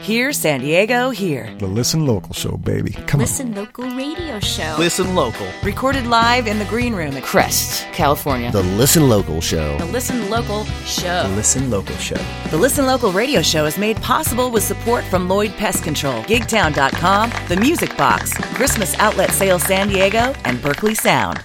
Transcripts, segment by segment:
Here, San Diego, here. The Listen Local Show, baby. Come on. Listen Local Radio Show. Listen local. Recorded live in the green room at Crest, California. The Listen Local Show. The Listen Local Show. The Listen local show. The Listen Local radio show is made possible with support from Lloyd Pest Control, Gigtown.com, The Music Box, Christmas Outlet Sales San Diego, and Berkeley Sound.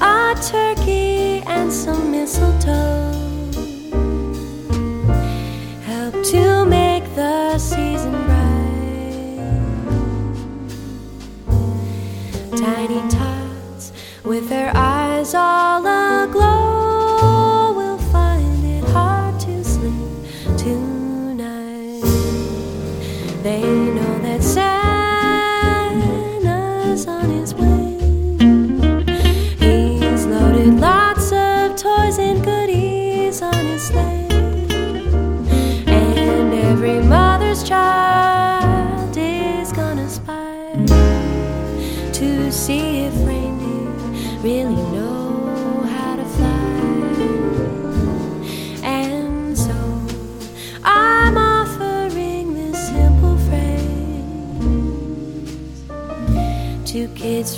a turkey and some mistletoe help to make the season bright. Tiny tots with their eyes all aglow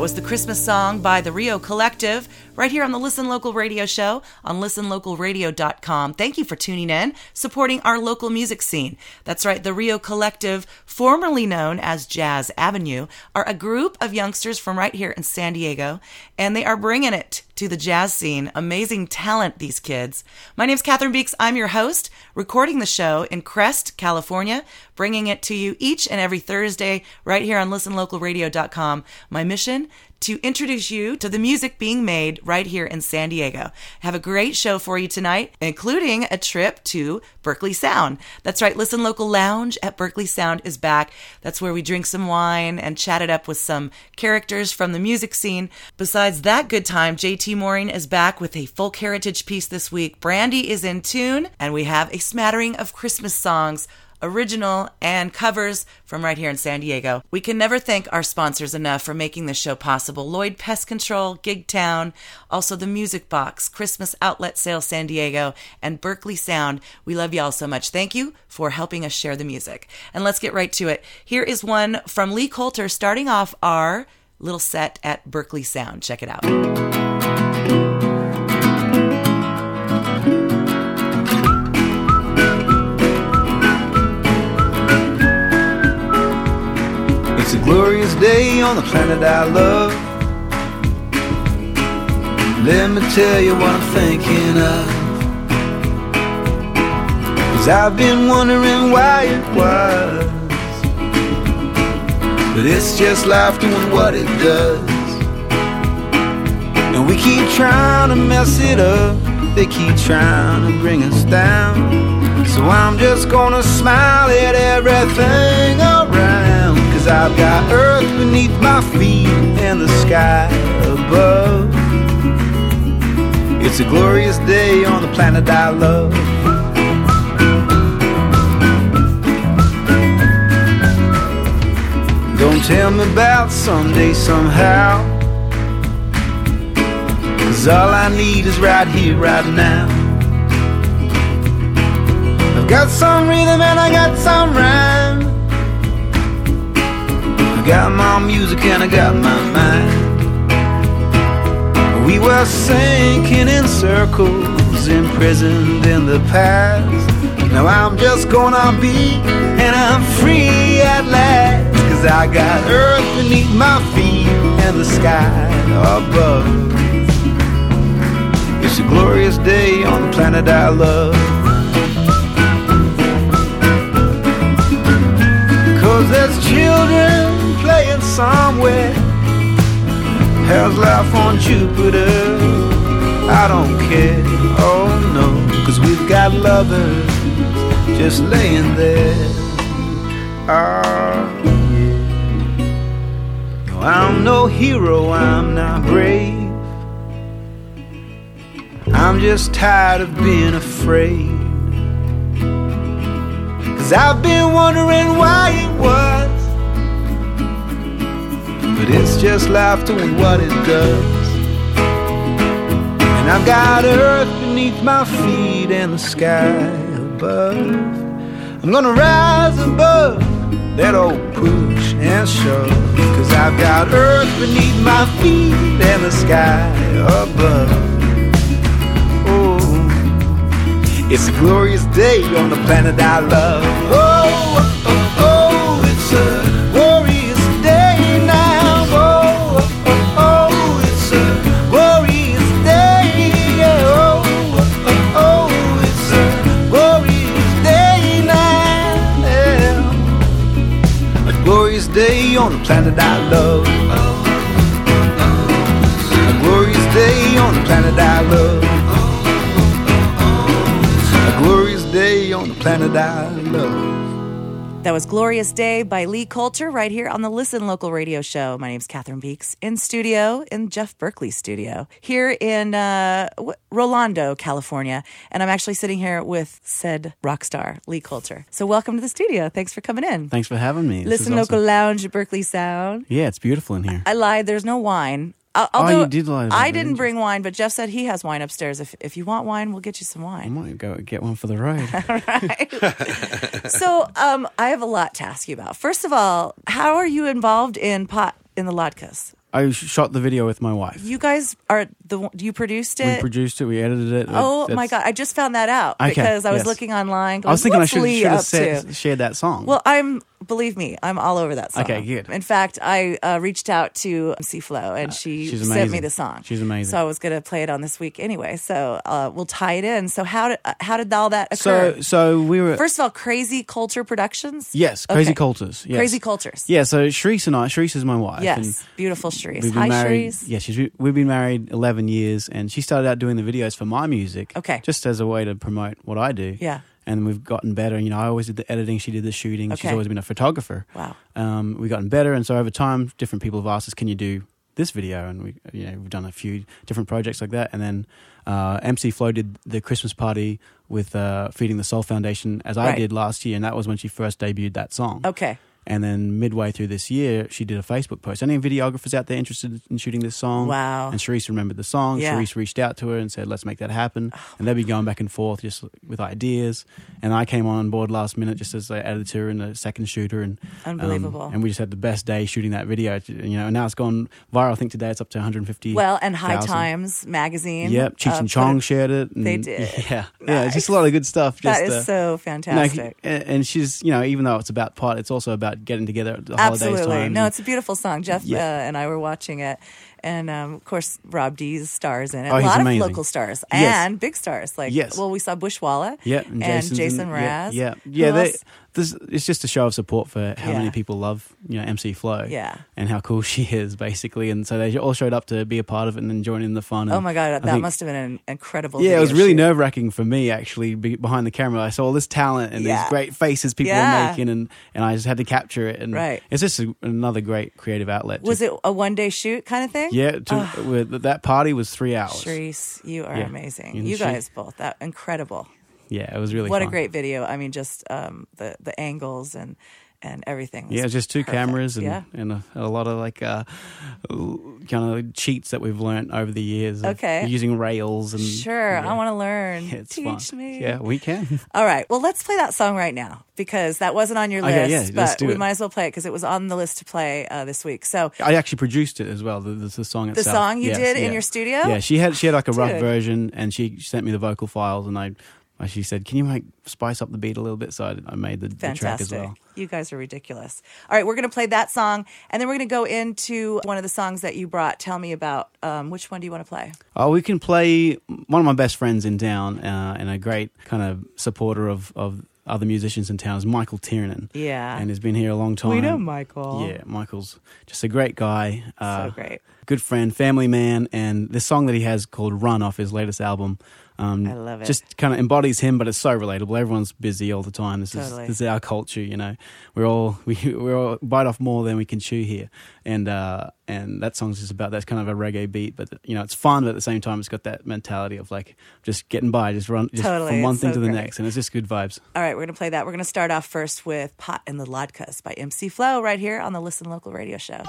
That was the Christmas song by the Rio Collective right here on the Listen Local Radio Show on listenlocalradio.com. Thank you for tuning in, supporting our local music scene. That's right, the Rio Collective, formerly known as Jazz Avenue, are a group of youngsters from right here in San Diego, and they are bringing it to the jazz scene. Amazing talent, these kids. My name's Catherine Beeks. I'm your host, recording the show in Crest, California, bringing it to you each and every Thursday right here on listenlocalradio.com. My mission to introduce you to the music being made right here in San Diego. Have a great show for you tonight, including a trip to Berkeley Sound. That's right, Listen Local Lounge at Berkeley Sound is back. That's where we drink some wine and chat it up with some characters from the music scene. Besides that good time, JT Mooring is back with a folk heritage piece this week. Brandy is in tune, and we have a smattering of Christmas songs original, and covers from right here in San Diego. We can never thank our sponsors enough for making this show possible. Lloyd Pest Control, Gig Town, also the Music Box, Christmas Outlet Sale San Diego, and Berkeley Sound. We love y'all so much. Thank you for helping us share the music. And let's get right to it. Here is one from Lee Coulter starting off our little set at Berkeley Sound. Check it out. It's a glorious day on the planet I love. Let me tell you what I'm thinking of. Cause I've been wondering why it was. But it's just life doing what it does. And we keep trying to mess it up. They keep trying to bring us down. So I'm just gonna smile at everything around. Cause I've got earth beneath my feet and the sky above. It's a glorious day on the planet I love. Don't tell me about someday somehow. Cause all I need is right here, right now. I've got some rhythm and I got some rhyme. I got my music and I got my mind. We were sinking in circles, imprisoned in the past. Now I'm just gonna be, and I'm free at last. Cause I got earth beneath my feet and the sky above. It's a glorious day on the planet I love. Cause there's children somewhere. How's life on Jupiter? I don't care, oh no, cause we've got lovers just laying there. Ah, yeah. No, I'm no hero, I'm not brave. I'm just tired of being afraid. Cause I've been wondering why it was. But it's just life doing what it does. And I've got earth beneath my feet and the sky above. I'm gonna rise above that old push and shove. Cause I've got earth beneath my feet and the sky above. Oh, it's a glorious day on the planet I love. Oh, oh, oh, it's a on the planet I love. A glorious day on the planet I love. A glorious day on the planet I love. That was Glorious Day by Lee Coulter right here on the Listen Local Radio Show. My name's Catherine Beeks in studio in Jeff Berkeley's studio here in uh, Rolando, California. And I'm actually sitting here with said rock star, Lee Coulter. So welcome to the studio. Thanks for coming in. Thanks for having me. This Listen Local awesome. Lounge at Berkeley Sound. Yeah, it's beautiful in here. I lied. There's no wine. Uh, Oh, you did lie I didn't bring wine, but Jeff said he has wine upstairs. If if you want wine, we'll get you some wine. I might go get one for the road. so um, I have a lot to ask you about. First of all, how are you involved in pot in the latkes? I shot the video with my wife. You guys are the one- you produced it. we produced it. We edited it. oh That's- my god! I just found that out Okay, because I was yes. looking online. I was thinking I should, should have said, shared that song. Well, I'm believe me, I'm all over that song. Okay, good. In fact, I uh, reached out to MC Flo and she she's sent me the song. She's amazing. So I was going to play it on this week anyway. So uh, we'll tie it in. So how did uh, how did all that occur? so so we were First of all, Crazy Culture Productions. yes, Crazy Okay. Cultures. Yes. Crazy Cultures. Yeah, so Sharice and I, Sharice is my wife. Yes, beautiful We've been Hi, married. Sharice. Yeah, she's we've been married eleven years, and she started out doing the videos for my music. Okay. just as a way to promote what I do. Yeah. and we've gotten better. You know, I always did the editing; she did the shooting. She's always been a photographer. Wow. Um, we've gotten better, and so over time, different people have asked us, "Can you do this video?" And we, you know, we've done a few different projects like that. And then uh, MC Flo did the Christmas party with uh, Feeding the Soul Foundation, as I Right. did last year, and that was when she first debuted that song. Okay. And then midway through this year, she did a Facebook post. Any videographers out there interested in shooting this song? Wow. And Sharice remembered the song. Yeah. Oh, Sharice reached out to her and said, let's make that happen. And they'd be going back and forth just with ideas. And I came on board last minute just as an editor and a second shooter. And um, Unbelievable. and we just had the best day shooting that video. You know, and now it's gone viral. I think today it's up to 150. Well, and High Times magazine. Yep. Cheech uh, and Chong it- shared it. and- They did. Yeah. Yeah. It's just a lot of good stuff. Just, That is uh, so fantastic. and and she's, you know, even though it's about pot, it's also about getting together at the holidays Absolutely. time. No, it's a beautiful song. Jeff Yeah. uh, and I were watching it. And um, of course, Rob D's stars in it. Oh, a lot amazing. of local stars Yes. and big stars. Like, Yes. well, we saw Bushwalla Yeah, and, Jason's Jason Mraz. Yeah, yeah. yeah they? This, it's just a show of support for how Yeah. many people love you know MC Flo. Yeah. and how cool she is, basically. And so they all showed up to be a part of it and then join in the fun. And Oh my God, I that think- must have been an incredible Yeah, it was really nerve wracking for me actually be behind the camera. I saw all this talent and Yeah. these great faces people Yeah. were making, and, and I just had to capture it. And Right. it's just a, another great creative outlet. Was to- it a one day shoot kind of thing? Yeah, to, ah. with, that party was three hours. Sharice, you are amazing. And You she- guys both. That incredible. Yeah, it was really what a great video. I mean, just um, the the angles and and everything. was Yeah, just two perfect. cameras and, yeah. and a, a lot of like uh, kind of cheats that we've learned over the years. Okay. Using rails and Sure, I want to learn. Yeah, it's Teach fun. me. Yeah, we can. All right. Well, let's play that song right now because that wasn't on your Okay, list, yeah, but we it. might as well play it because it was on the list to play uh, this week. So I actually produced it as well. The, the, the song the song you Yes, did in your studio. Yeah, she had she had like a rough version, and she sent me the vocal files, and I. She said, "Can you make spice up the beat a little bit?" So I, I made the, the track as well. You guys are ridiculous. All right, we're going to play that song, and then we're going to go into one of the songs that you brought. Tell me about um, which one do you want to play? Oh, we can play one of my best friends in town, uh, and a great kind of supporter of, of other musicians in town is Michael Tiernan. Yeah. and has been here a long time. We know Michael. Yeah, Michael's just a great guy. Uh, so great. good friend, family man, and this song that he has called "Run" off his latest album. Um, I love it. Just kind of embodies him, but it's so relatable. Everyone's busy all the time. This Totally. is this is our culture, you know. We're all we we all bite off more than we can chew here, and uh, and that song's just about that's kind of a reggae beat, but you know it's fun, but at the same time it's got that mentality of like just getting by, just run, just Totally, from one it's thing so to the great. next, and it's just good vibes. All right, we're going to play that. We're going to start off first with Pot and the Latkes" by MC Flo right here on the Listen Local radio show.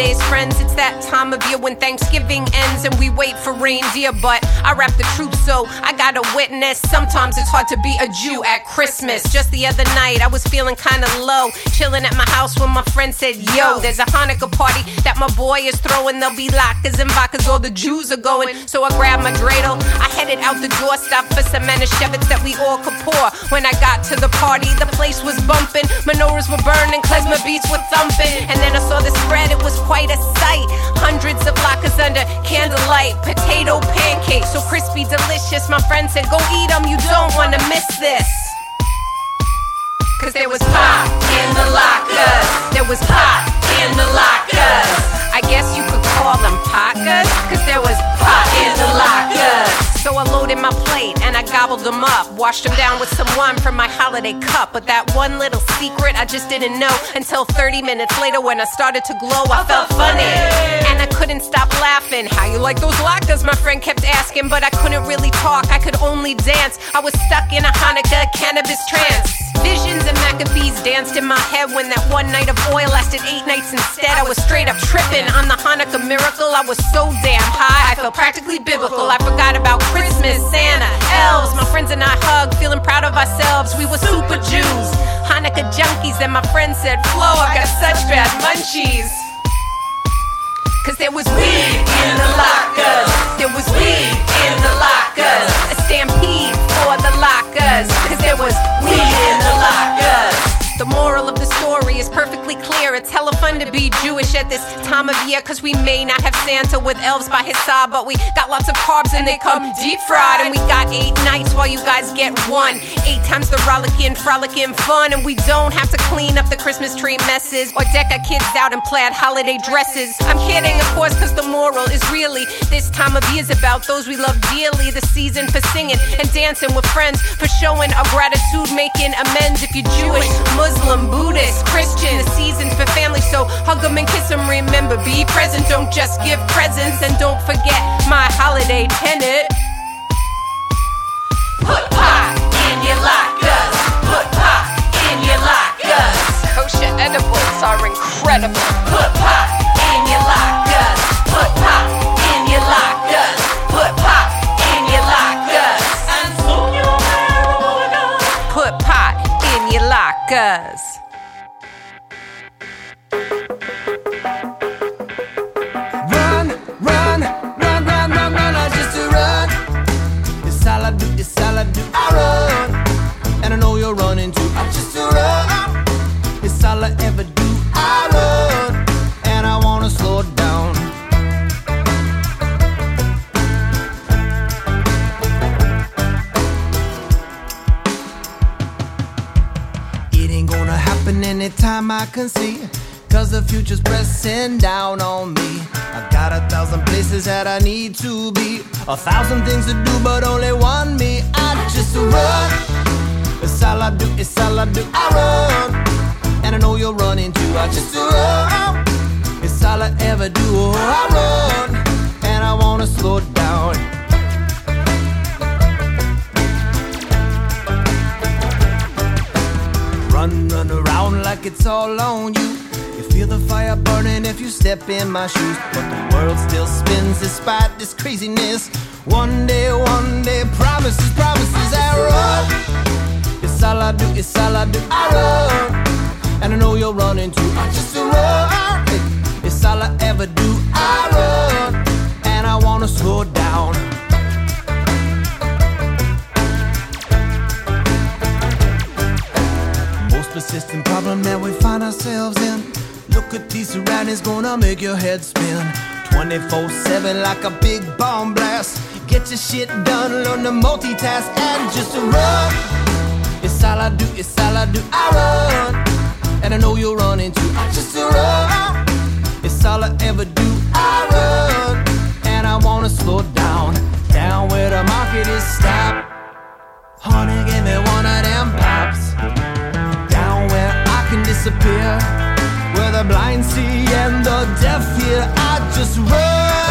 Holidays, friends. It's that time of year when Thanksgiving ends and we wait for reindeer. But I rap the truth, so I gotta witness. Sometimes it's hard to be a Jew at Christmas. Just the other night, I was feeling kinda low, chilling at my house when my friend said, Yo, there's a Hanukkah party that my boy is throwing. There'll be latkes and vodkas, all the Jews are going. So I grabbed my dreidel. I headed out the door, stopped for some Manischewitz that we all could pour. When I got to the party, the place was bumping. Menorahs were burning, klezmer beats were thumping. And then I saw the spread, it was quite a sight. Hundreds of latkes under candlelight. Potato pancakes, so crispy, delicious. My friend said, Go eat them, you don't wanna miss this. Cause there was pop in the lockers. There was pop in the lockers. I guess you could call them pockers. Cause there was pop lockers. So I loaded my plate and I gobbled them up. Washed them down with some wine from my holiday cup. But that one little secret I just didn't know until 30 minutes later when I started to glow. I felt funny. And I couldn't stop laughing. How you like those latkes? My friend kept asking, but I couldn't really talk. I could only dance. I was stuck in a Hanukkah cannabis trance. Visions and Maccabees danced in my head when that one night of oil lasted eight nights instead. I was straight up tripping on the Hanukkah miracle. I was so damn high, I felt practically biblical. I forgot about Christmas, Santa, elves. My friends and I hugged, feeling proud of ourselves. We were super Jews, Hanukkah junkies. And my friend said, Flo, I got such bad munchies. Cause there was weed in the lockers. There was weed in the lockers. A stampede it was we in the lockers. The moral of is perfectly clear. It's hella fun to be Jewish at this time of year. Cause we may not have Santa with elves by his side, but we got lots of carbs and they come deep fried. And we got eight nights while you guys get one. Eight times the rollicking, frolicking fun. And we don't have to clean up the Christmas tree messes or deck our kids out in plaid holiday dresses. I'm kidding, of course, cause the moral is really this time of year is about those we love dearly. The season for singing and dancing with friends, for showing our gratitude, making amends if you're Jewish, Muslim, Buddhist, Christian. The season's for family, so hug them and kiss them. Remember, be present, don't just give presents. And don't forget my holiday tenet. Put pot in your lockers. Put pot in your lockers. Kosher edibles are incredible. Put pot in your lockers. Put pot in your lockers. Put pot in your lockers. And smoke your marijuana. Put pot in your lockers. I just run. It's all I ever do, I run. And I wanna slow down. It ain't gonna happen anytime I can see. Cause the future's pressing down on me. I've got a thousand places that I need to be. A thousand things to do, but only one me. I just run. It's all I do, it's all I do. I run. And I know you're running too. I just run. It's all I ever do. Oh, I run. And I wanna slow down. Run, run around like it's all on you. You feel the fire burning if you step in my shoes. But the world still spins despite this craziness. One day, one day, promises, promises, I run. It's all I do, it's all I do, I run. And I know you're running too. I just run. It's all I ever do, I run. And I wanna slow down. most persistent problem that we find ourselves in. Look at these surroundings, gonna make your head spin. 24 7 like a big bomb blast. Get your shit done, learn to multitask and just run. It's all I do, it's all I do, I run. And I know you're running too, I just run. It's all I ever do, I run. And I wanna slow down, down where the market is stopped. Honey, give me one of them pops down where I can disappear. Where the blind see and the deaf hear, I just run.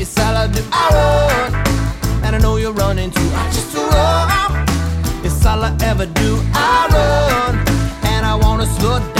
It's all I do, I run. And I know you're running too, I just run. It's all I ever do. I run and I wanna slow down.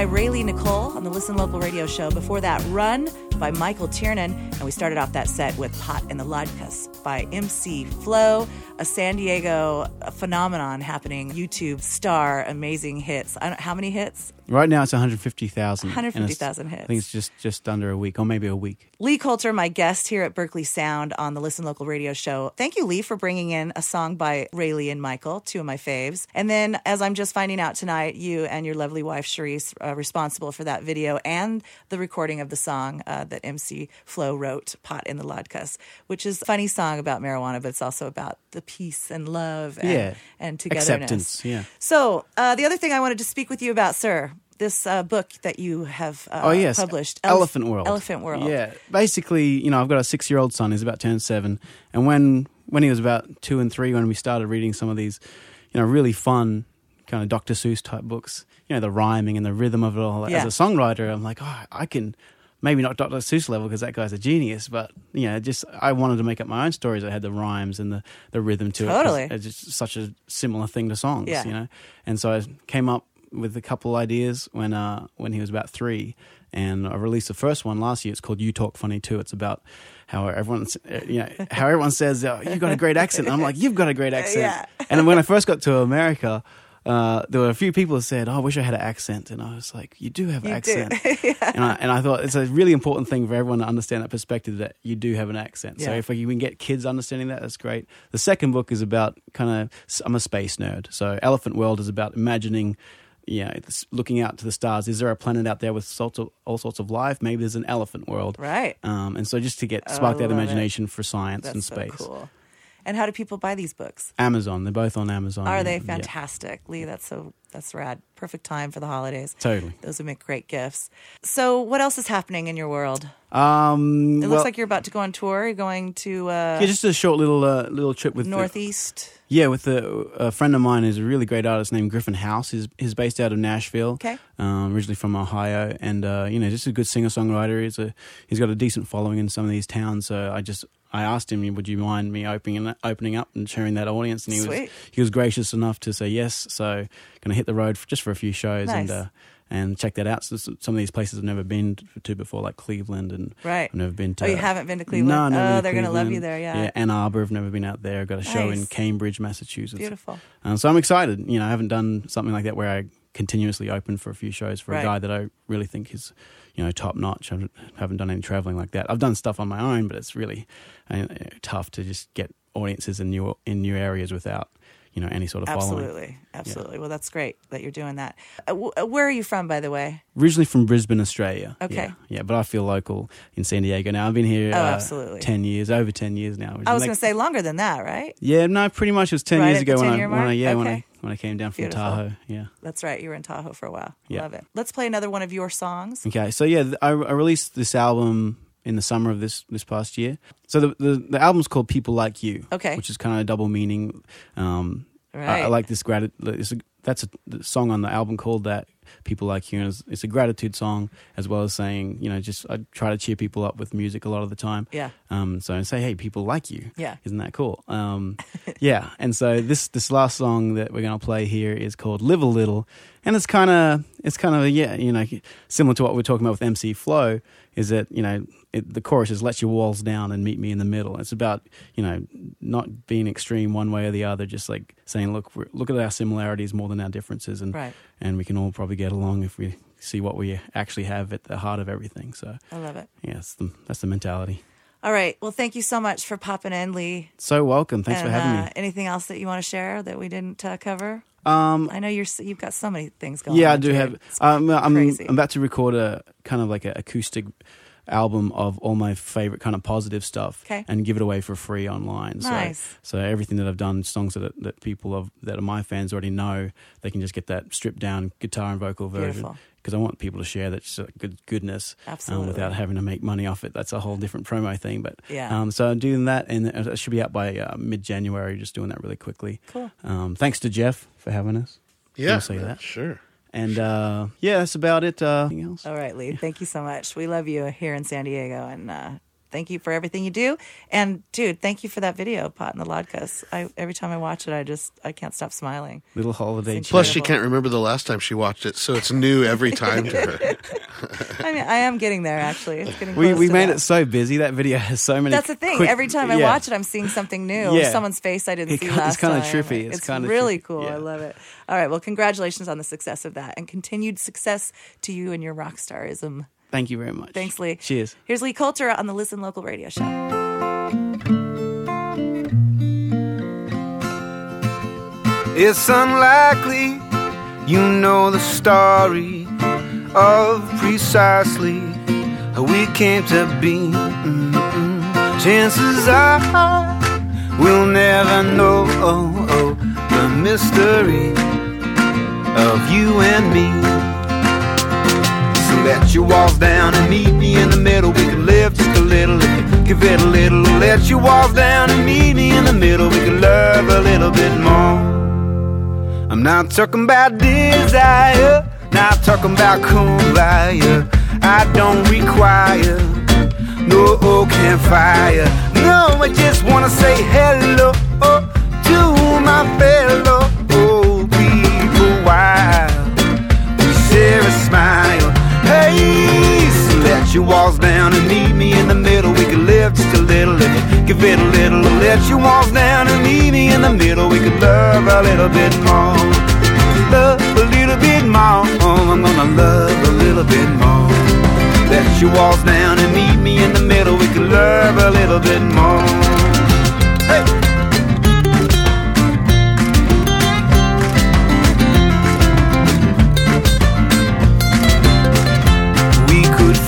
By Rayleigh Nicole on the Listen Local radio show. Before that, Run by Michael Tiernan. And we started off that set with Pot and the Latkes by MC Flo, a San Diego phenomenon happening. YouTube star, amazing hits. How many hits? Right now it's 150,000. and it's- 150,000 I think it's just, just under a week, or maybe a week. Lee Coulter, my guest here at Berkeley Sound on the Listen Local radio show. Thank you, Lee, for bringing in a song by Rayleigh and Michael, two of my faves. And then, as I'm just finding out tonight, you and your lovely wife, Cherise, are responsible for that video and the recording of the song uh, that MC Flo wrote, Pot in the Latkes, which is a funny song about marijuana, but it's also about the peace and love and, Yeah. and togetherness. Acceptance, yeah. So, uh, the other thing I wanted to speak with you about, sir, this uh, book that you have uh, oh yes, published, Elef- Elephant World. Elephant World. Yeah, basically, you know, I've got a six-year-old son. He's about to turn seven, and when when he was about two and three, when we started reading some of these, you know, really fun kind of Dr. Seuss type books, you know, the rhyming and the rhythm of it all. Yeah. As a songwriter, I'm like, oh, I can. Maybe not Dr. Seuss level because that guy's a genius, but you know, just I wanted to make up my own stories that had the rhymes and the, the rhythm to it. 'cause Totally. It's just such a similar thing to songs, Yeah. you know. And so I came up with a couple ideas when uh, when he was about three, and I released the first one last year. It's called "You Talk Funny Too." It's about how everyone's uh, you know how everyone says oh, you got a great accent. I'm like you've got a great accent. Yeah. and when I first got to America. uh, there were a few people who said, oh, "I wish I had an accent," and I was like, "You do have an You accent," and I and I thought it's a really important thing for everyone to understand that perspective that you do have an accent. Yeah. So if we can get kids understanding that, that's great. The second book is about kind of I'm a space nerd, so Elephant World is about imagining. Yeah, it's looking out to the stars. Is there a planet out there with sorts of, all sorts of life? Maybe there's an elephant world, Right. Um, and so just to get Oh, spark I that love it. imagination for science That's and so space. cool. And how do people buy these books? Amazon, they're both on Amazon. Are they Yeah. fantastic, Lee? That's so that's rad. Perfect time for the holidays. Totally. Those would make great gifts. So, what else is happening in your world? Um, It well, looks like you're about to go on tour. You're going to uh, yeah, just a short little uh, little trip with the- Northeast. Yeah, with a, a friend of mine who's a really great artist named Griffin House. He's, he's based out of Nashville. Okay. Um, originally from Ohio, and uh, you know, just a good singer songwriter. He's a he's got a decent following in some of these towns. So I just I asked him, would you mind me opening opening up and sharing that audience? And he was he was gracious enough to say yes. So gonna hit the road for, just for a few shows and. Uh, and check that out. So some of these places I've never been to before, like Cleveland, and Right. I've never been to. Oh, you haven't been to Cleveland? No, Oh, they're gonna love you there, yeah. Yeah, Ann Arbor. I've never been out there. I've got a show in Cambridge, Massachusetts. Beautiful. Um, so I'm excited. You know, I haven't done something like that where I continuously open for a few shows for Right. a guy that I really think is, you know, top notch. I haven't- done any traveling like that. I've done stuff on my own, but it's really uh, tough to just get audiences in new in new areas without, you know, any sort of following. Absolutely, absolutely. Well, that's great that you're doing that. Uh, wh- uh, where are you from, by the way? Originally from Brisbane, Australia. Okay. Yeah, yeah, but I feel local in San Diego now. I've been here Oh, uh, absolutely. ten years, over ten years now. I was like- going to say longer than that, right? Yeah, no, pretty much it was ten Right years ago when I, 10-year when I yeah when I when I came down from Beautiful. Tahoe. Yeah. That's right. You were in Tahoe for a while. Yeah. Love it. Let's play another one of your songs. Okay, so yeah, I, I released this album in the summer of this this past year. So the the, the album's called People Like You. Okay. which is kind of a double meaning. Um, I, I like this gratitude. That's a the song on the album called that. People like you, and it's, it's a gratitude song as well as saying, you know, just I try to cheer people up with music a lot of the time. Yeah. Um. So I say, hey, people like you. Yeah. Isn't that cool? Um. yeah. And so this this last song that we're gonna play here is called "Live a Little," and it's kind of it's kind of yeah, you know, similar to what we're talking about with MC Flo. Is that you know it, the chorus is "Let your walls down and meet me in the middle." It's about you know not being extreme one way or the other. Just like saying, look, we're, look at our similarities more than our differences, and Right. and we can all probably get along if we see what we actually have at the heart of everything. So I love it. yeah, that's the, that's the mentality. All right. Well, thank you so much for popping in, Lee. So welcome. Thanks for having uh, me. Anything else that you want to share that we didn't uh, cover? Um, I know you're you've got so many things going. On. Yeah, I do have. Um, I'm, crazy. I'm about to record a kind of like an acoustic album of all my favorite kind of positive stuff Okay. and give it away for free online. Nice. So, so everything that I've done, songs that that people of that are my fans already know, they can just get that stripped down guitar and vocal version. Beautiful. Because I want people to share that uh, good goodness Absolutely. Um, without having to make money off it. That's a whole different promo thing. But Yeah. um, so I'm doing that, and it should be out by uh, mid January. Just doing that really quickly. Cool. Um, thanks to Jeff for having us. Yeah, I'll say that. Sure. And uh, yeah, that's about it. Uh? All right, Lee. Thank you so much. We love you here in San Diego, and uh, thank you for everything you do. And dude, thank you for that video, Pot and the Latkes. I every time I watch it, I just I can't stop smiling. Little holiday. Plus, she can't remember the last time she watched it, so it's new every time to her. I mean, I am getting there. Actually, it's getting. we close we to made that. it so busy. That video has so many. That's the thing. quick- Every time I yeah. watch it, I'm seeing something new. Yeah. Someone's face I didn't It see ki- it's last kinda time. trippy. It's kinda really trippy. cool. I love it. All right. Well, congratulations on the success of that, and continued success to you and your rock starism. Thank you very much. Thanks, Lee. Cheers. Here's Lee Coulter on the Listen Local Radio Show. It's unlikely you know the story of precisely how we came to be. Mm-mm. Chances are we'll never know oh, oh the mystery of you and me. Let your walls down and meet me in the middle. We can live just a little, if you give it a little. Let your walls down and meet me in the middle. We can love a little bit more. I'm not talking about desire, not talking about kumbaya. I don't require no old campfire. No, I just wanna say hello to my fellow people while we share a smile. So let your walls down and meet me in the middle. We could live just a little, if you give it a little. Let your walls down and meet me in the middle. We could love a little bit more. love a little bit more. I'm gonna love a little bit more. Let your walls down and meet me in the middle. We can love a little bit more. Hey.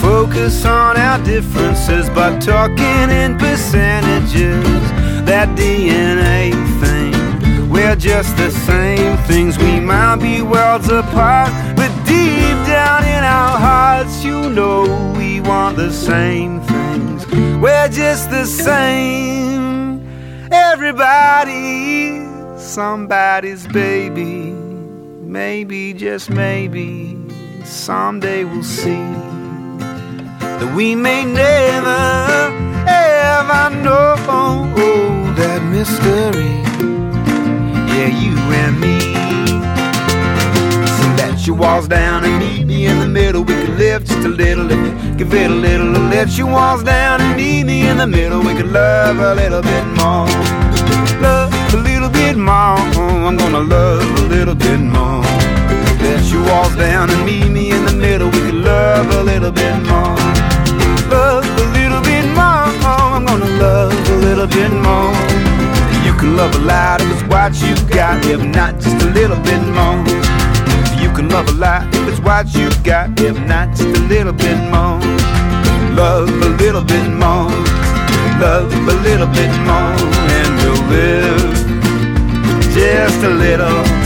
Focus on our differences by talking in percentages. That DNA thing, we're just the same things. We might be worlds apart, but deep down in our hearts, you know we want the same things. We're just the same. Everybody, somebody's baby. Maybe, just maybe, someday we'll see that we may never ever know oh, that mystery. Yeah, you and me. So let your walls down and meet me in the middle. We could live just a little if you give it a little. Let your walls down and meet me in the middle. We could love a little bit more. Love a little bit more. Oh, I'm gonna love a little bit more. Your walls down and meet me in the middle. We could love a little bit more. Love a little bit more. I'm gonna love a little bit more. You can love a lot if it's what you got, if not just a little bit more. You can love a lot if it's what you got, if not just a little bit more. Love a little bit more. Love a little bit more, and we'll live just a little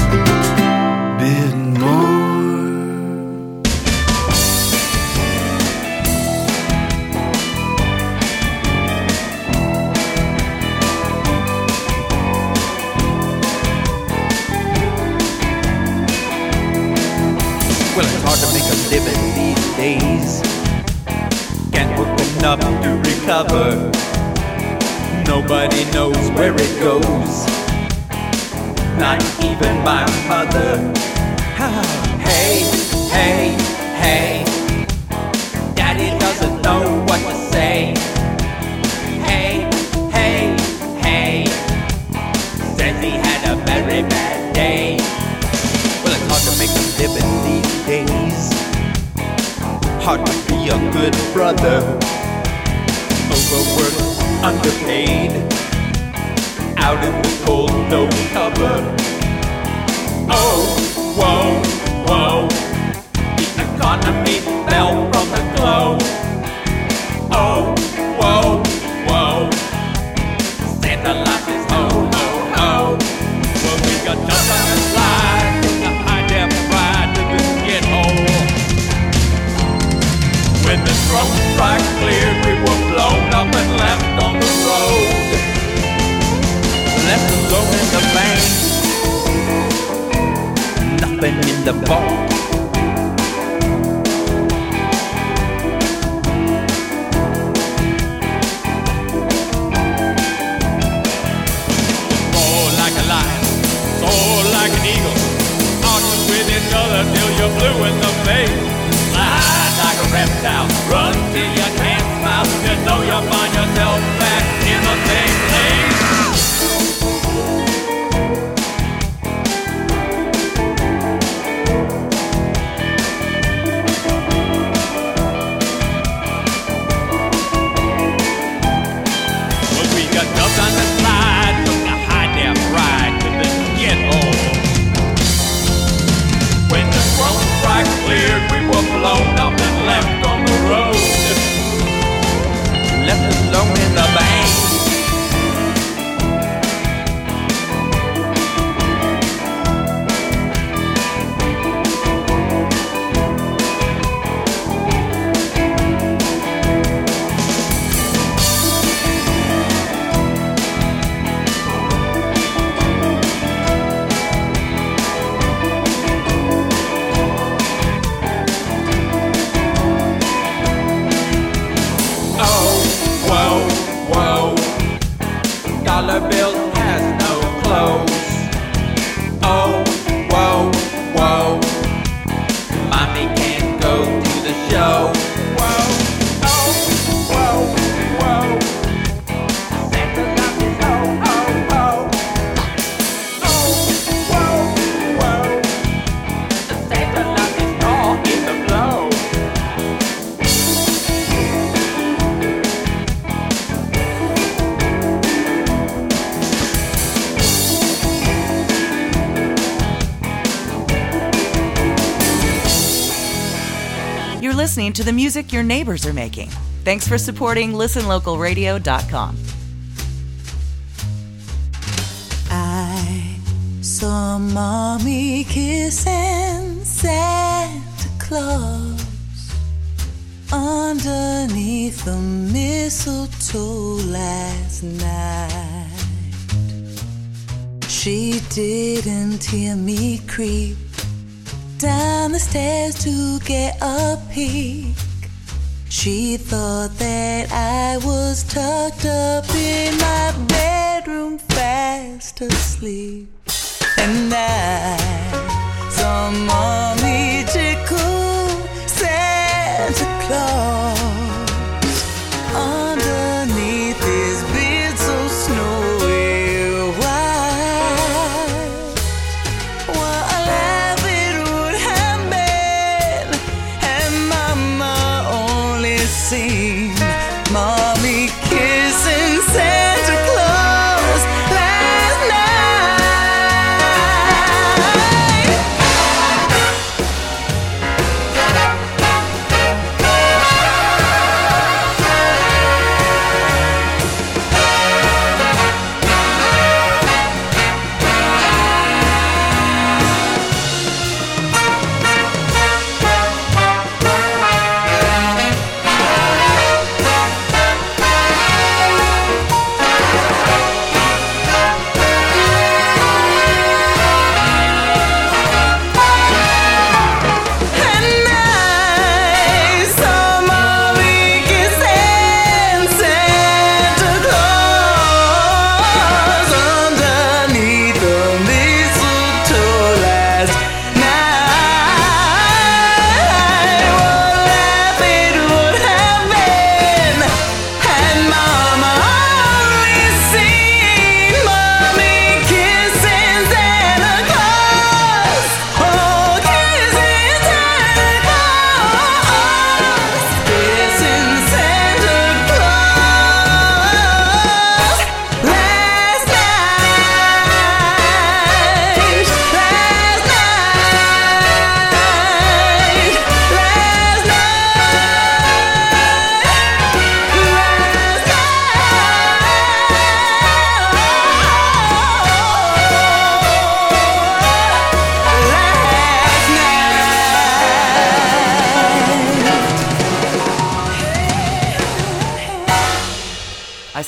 living these days. Can't work enough to recover. Nobody knows where it goes. Not even my mother. hey, hey, hey. Daddy doesn't know what to say. Hey, hey, hey. Says he had a very bad day. Well, it's hard to make a living these days. Hard to be a good brother. Overworked, underpaid. Out in the cold, no cover. Oh, whoa, whoa. The economy fell from the glow. Oh, whoa, whoa. The smoke strike cleared, we were blown up and left on the road. Left alone in the bank. Nothing in the. Soar like a lion, like an eagle. With each other till you're blue in the face. A reptile, run till you can't smile. You know you find yourself back in the same place. Listening to the music your neighbors are making. Thanks for supporting listenlocalradio.com. I saw mommy kissing Santa Claus underneath the mistletoe last night. She didn't hear me creep down the stairs to get a peek. She thought that I was tucked up in my bedroom fast asleep.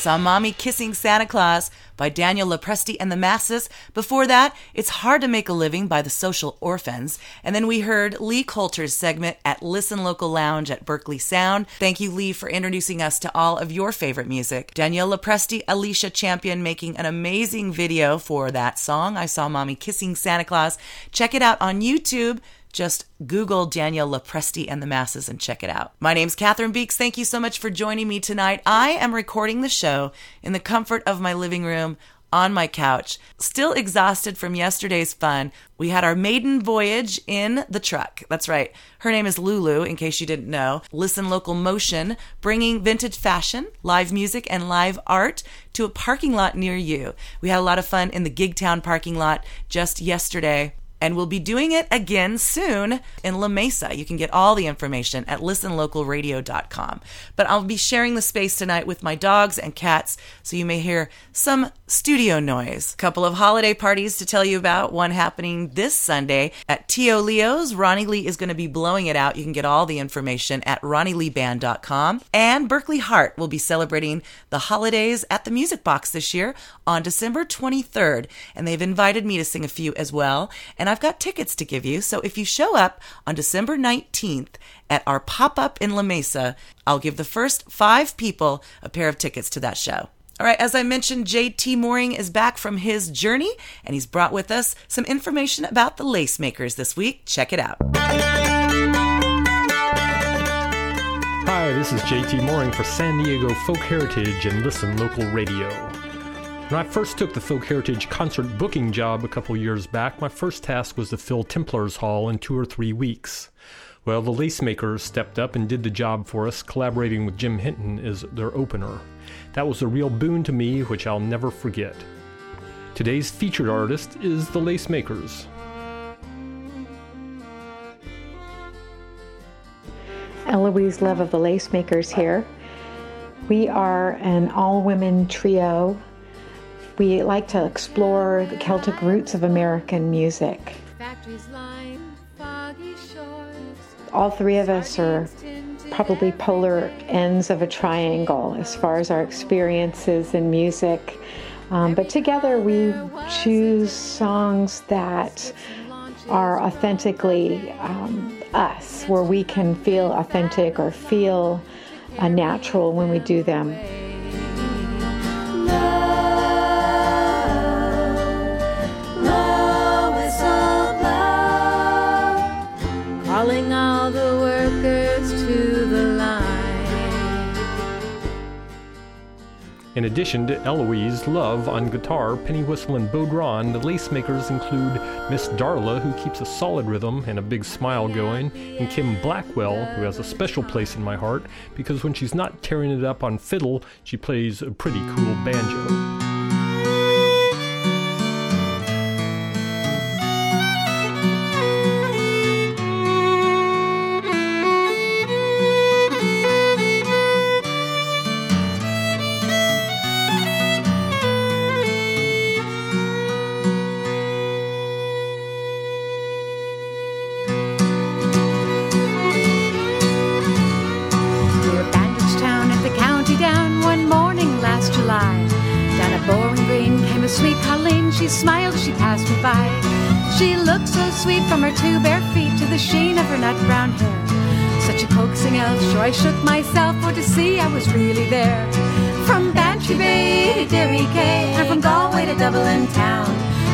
Saw Mommy Kissing Santa Claus by Danielle LoPresti and the Masses. Before that, It's Hard to Make a Living by the Social Orphans. And then we heard Lee Coulter's segment at Listen Local Lounge at Berkeley Sound. Thank you, Lee, for introducing us to all of your favorite music. Danielle LoPresti, Alicia Champion making an amazing video for that song. I saw Mommy Kissing Santa Claus. Check it out on YouTube. Just Google Danielle LoPresti and the Masses and check it out. My name's Catherine Beeks. Thank you so much for joining me tonight. I am recording the show in the comfort of my living room on my couch, still exhausted from yesterday's fun. We had our maiden voyage in the truck. That's right. Her name is Lulu, in case you didn't know. Listen Local Motion, bringing vintage fashion, live music, and live art to a parking lot near you. We had a lot of fun in the Gigtown parking lot just yesterday and we'll be doing it again soon in La Mesa. You can get all the information at listenlocalradio.com. But I'll be sharing the space tonight with my dogs and cats, so you may hear some studio noise. A Couple of holiday parties to tell you about. One happening this Sunday at Tio Leo's. Ronnie Lee is going to be blowing it out. You can get all the information at ronnieleeband.com. And Berkley Hart will be celebrating the holidays at the Music Box this year on December 23rd. And they've invited me to sing a few as well. And I've got tickets to give you. So if you show up on December 19th at our pop up in La Mesa, I'll give the first five people a pair of tickets to that show. All right, as I mentioned, JT Mooring is back from his journey, and he's brought with us some information about the lace makers this week. Check it out. Hi, this is JT Mooring for San Diego Folk Heritage and Listen Local Radio. When I first took the Folk Heritage concert booking job a couple years back, my first task was to fill Templars Hall in two or three weeks. Well, the lace makers stepped up and did the job for us, collaborating with Jim Hinton as their opener. That was a real boon to me, which I'll never forget. Today's featured artist is the Lace Makers. Eloise Love of the Lace Makers here. We are an all women trio. We like to explore the Celtic roots of American music. All three of us are probably polar ends of a triangle as far as our experiences in music. Um, but together we choose songs that are authentically um, us, where we can feel authentic or feel uh, natural when we do them. Calling all the workers to the line. In addition to Eloise Love on guitar, penny whistle, and bodhran, the lace makers include Miss Darla, who keeps a solid rhythm and a big smile going, and Kim Blackwell, who has a special place in my heart because when she's not tearing it up on fiddle, she plays a pretty cool banjo. Myself for to see I was really there. From Bantry Bay to Derry Quay, and from Galway to Dublin town.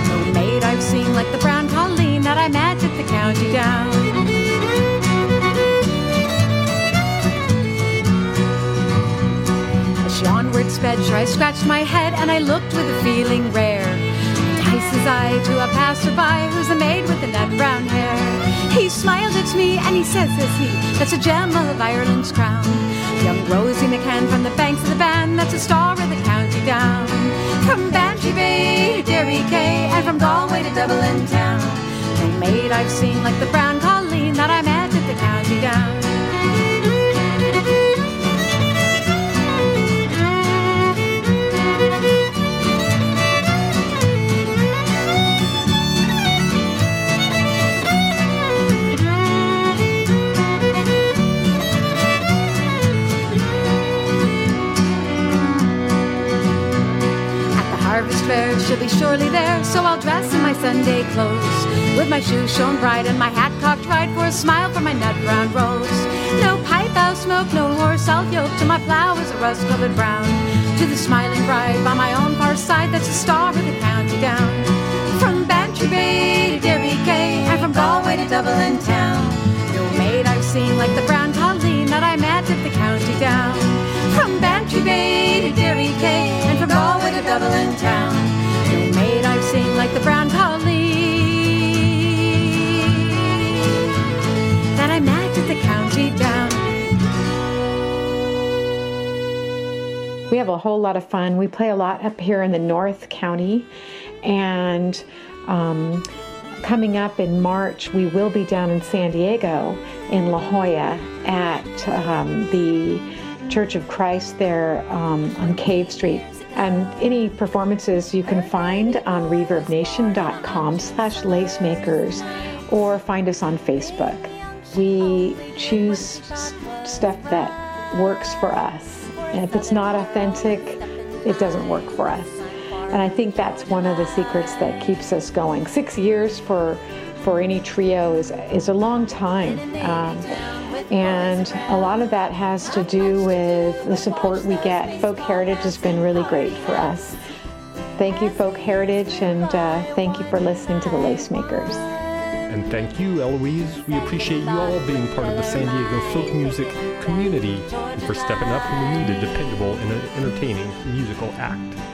No maid I've seen like the brown Colleen that I met at the county down. As she onward sped, sure I scratched my head and I looked with a feeling rare. Entices I to a passerby who's a maid with the nut brown hair. He smiled at me and he says, says he, that's a gem of Ireland's crown. Young Rosie McCann from the banks of the Bann, that's a star of the county down. From Bantry Bay to Derry Quay and from Galway to Dublin town. No maid I've seen like the brown Colleen that I met at the county down. She'll be surely there, so I'll dress in my Sunday clothes. With my shoes shone bright and my hat cocked right for a smile for my nut brown rose. No pipe I'll smoke, no horse I'll yoke, to my plow is a rust covered brown. To the smiling bride by my own far side, that's the star of the county down. From Bantry Bay to Derry Quay, and from Galway to Dublin town. No maid I've seen like the brown Colleen that I met at the county down. Bay to Derry Quay, and from Dublin town. I've like the brown Colleen that I met at the county. We have a whole lot of fun. We play a lot up here in the North County, and um, coming up in March, we will be down in San Diego in La Jolla at um, the Church of Christ there um, on Cave Street. And any performances you can find on reverbnation.com slash lacemakers or find us on Facebook. We choose stuff that works for us. And if it's not authentic, it doesn't work for us. And I think that's one of the secrets that keeps us going. Six years for for any trio is is a long time, um, and a lot of that has to do with the support we get. Folk Heritage has been really great for us. Thank you, Folk Heritage, and uh, thank you for listening to the Lace Makers. And thank you, Eloise. We appreciate you all being part of the San Diego folk music community and for stepping up when we need a dependable and entertaining musical act.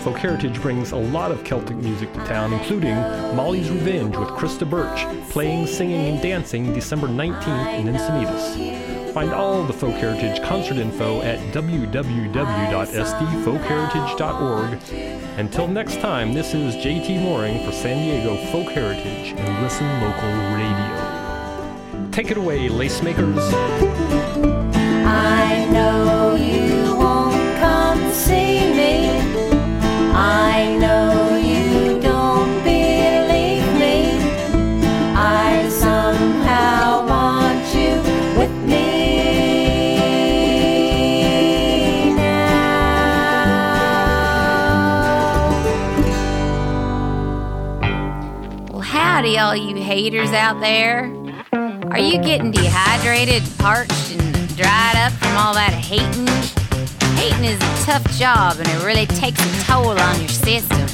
Folk Heritage brings a lot of Celtic music to town, including Molly's Revenge with Krista Birch, playing, singing, and dancing December 19th in Encinitas. Find all the Folk Heritage concert info at www.sdfolkheritage.org. Until next time, this is JT Mooring for San Diego Folk Heritage and Listen Local Radio. Take it away, lace makers. I know you won't come see. I know you don't believe me. I somehow want you with me now. Well, howdy, all you haters out there. Are you getting dehydrated, parched, and dried up from all that hating? Hating is a tough job and it really takes a toll on your system.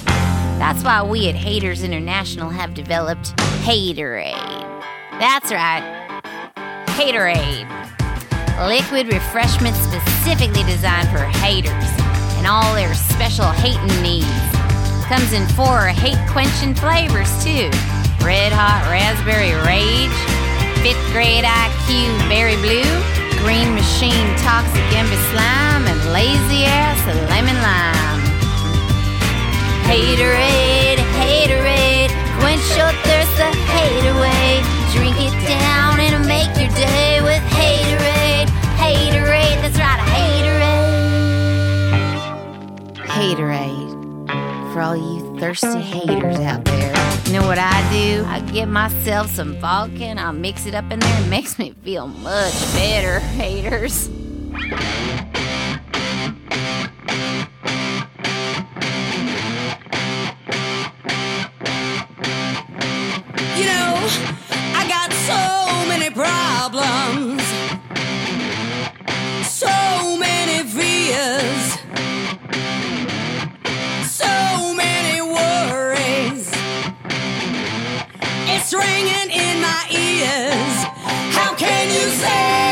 That's why we at Haters International have developed Haterade. That's right, Haterade. Liquid refreshment specifically designed for haters and all their special hating needs. Comes in four hate quenching flavors too red hot raspberry rage, fifth grade IQ berry blue, green machine toxic amber slime, and lazy ass lemon lime. Haterade, haterade, quench your thirst the hate away. Drink it down and make your day with haterade, haterade. That's right, haterade. Haterade. For all you thirsty haters out there. You know what I do? I get myself some vodka and I'll mix it up in there. It makes me feel much better, haters. It's ringing in my ears. How can you say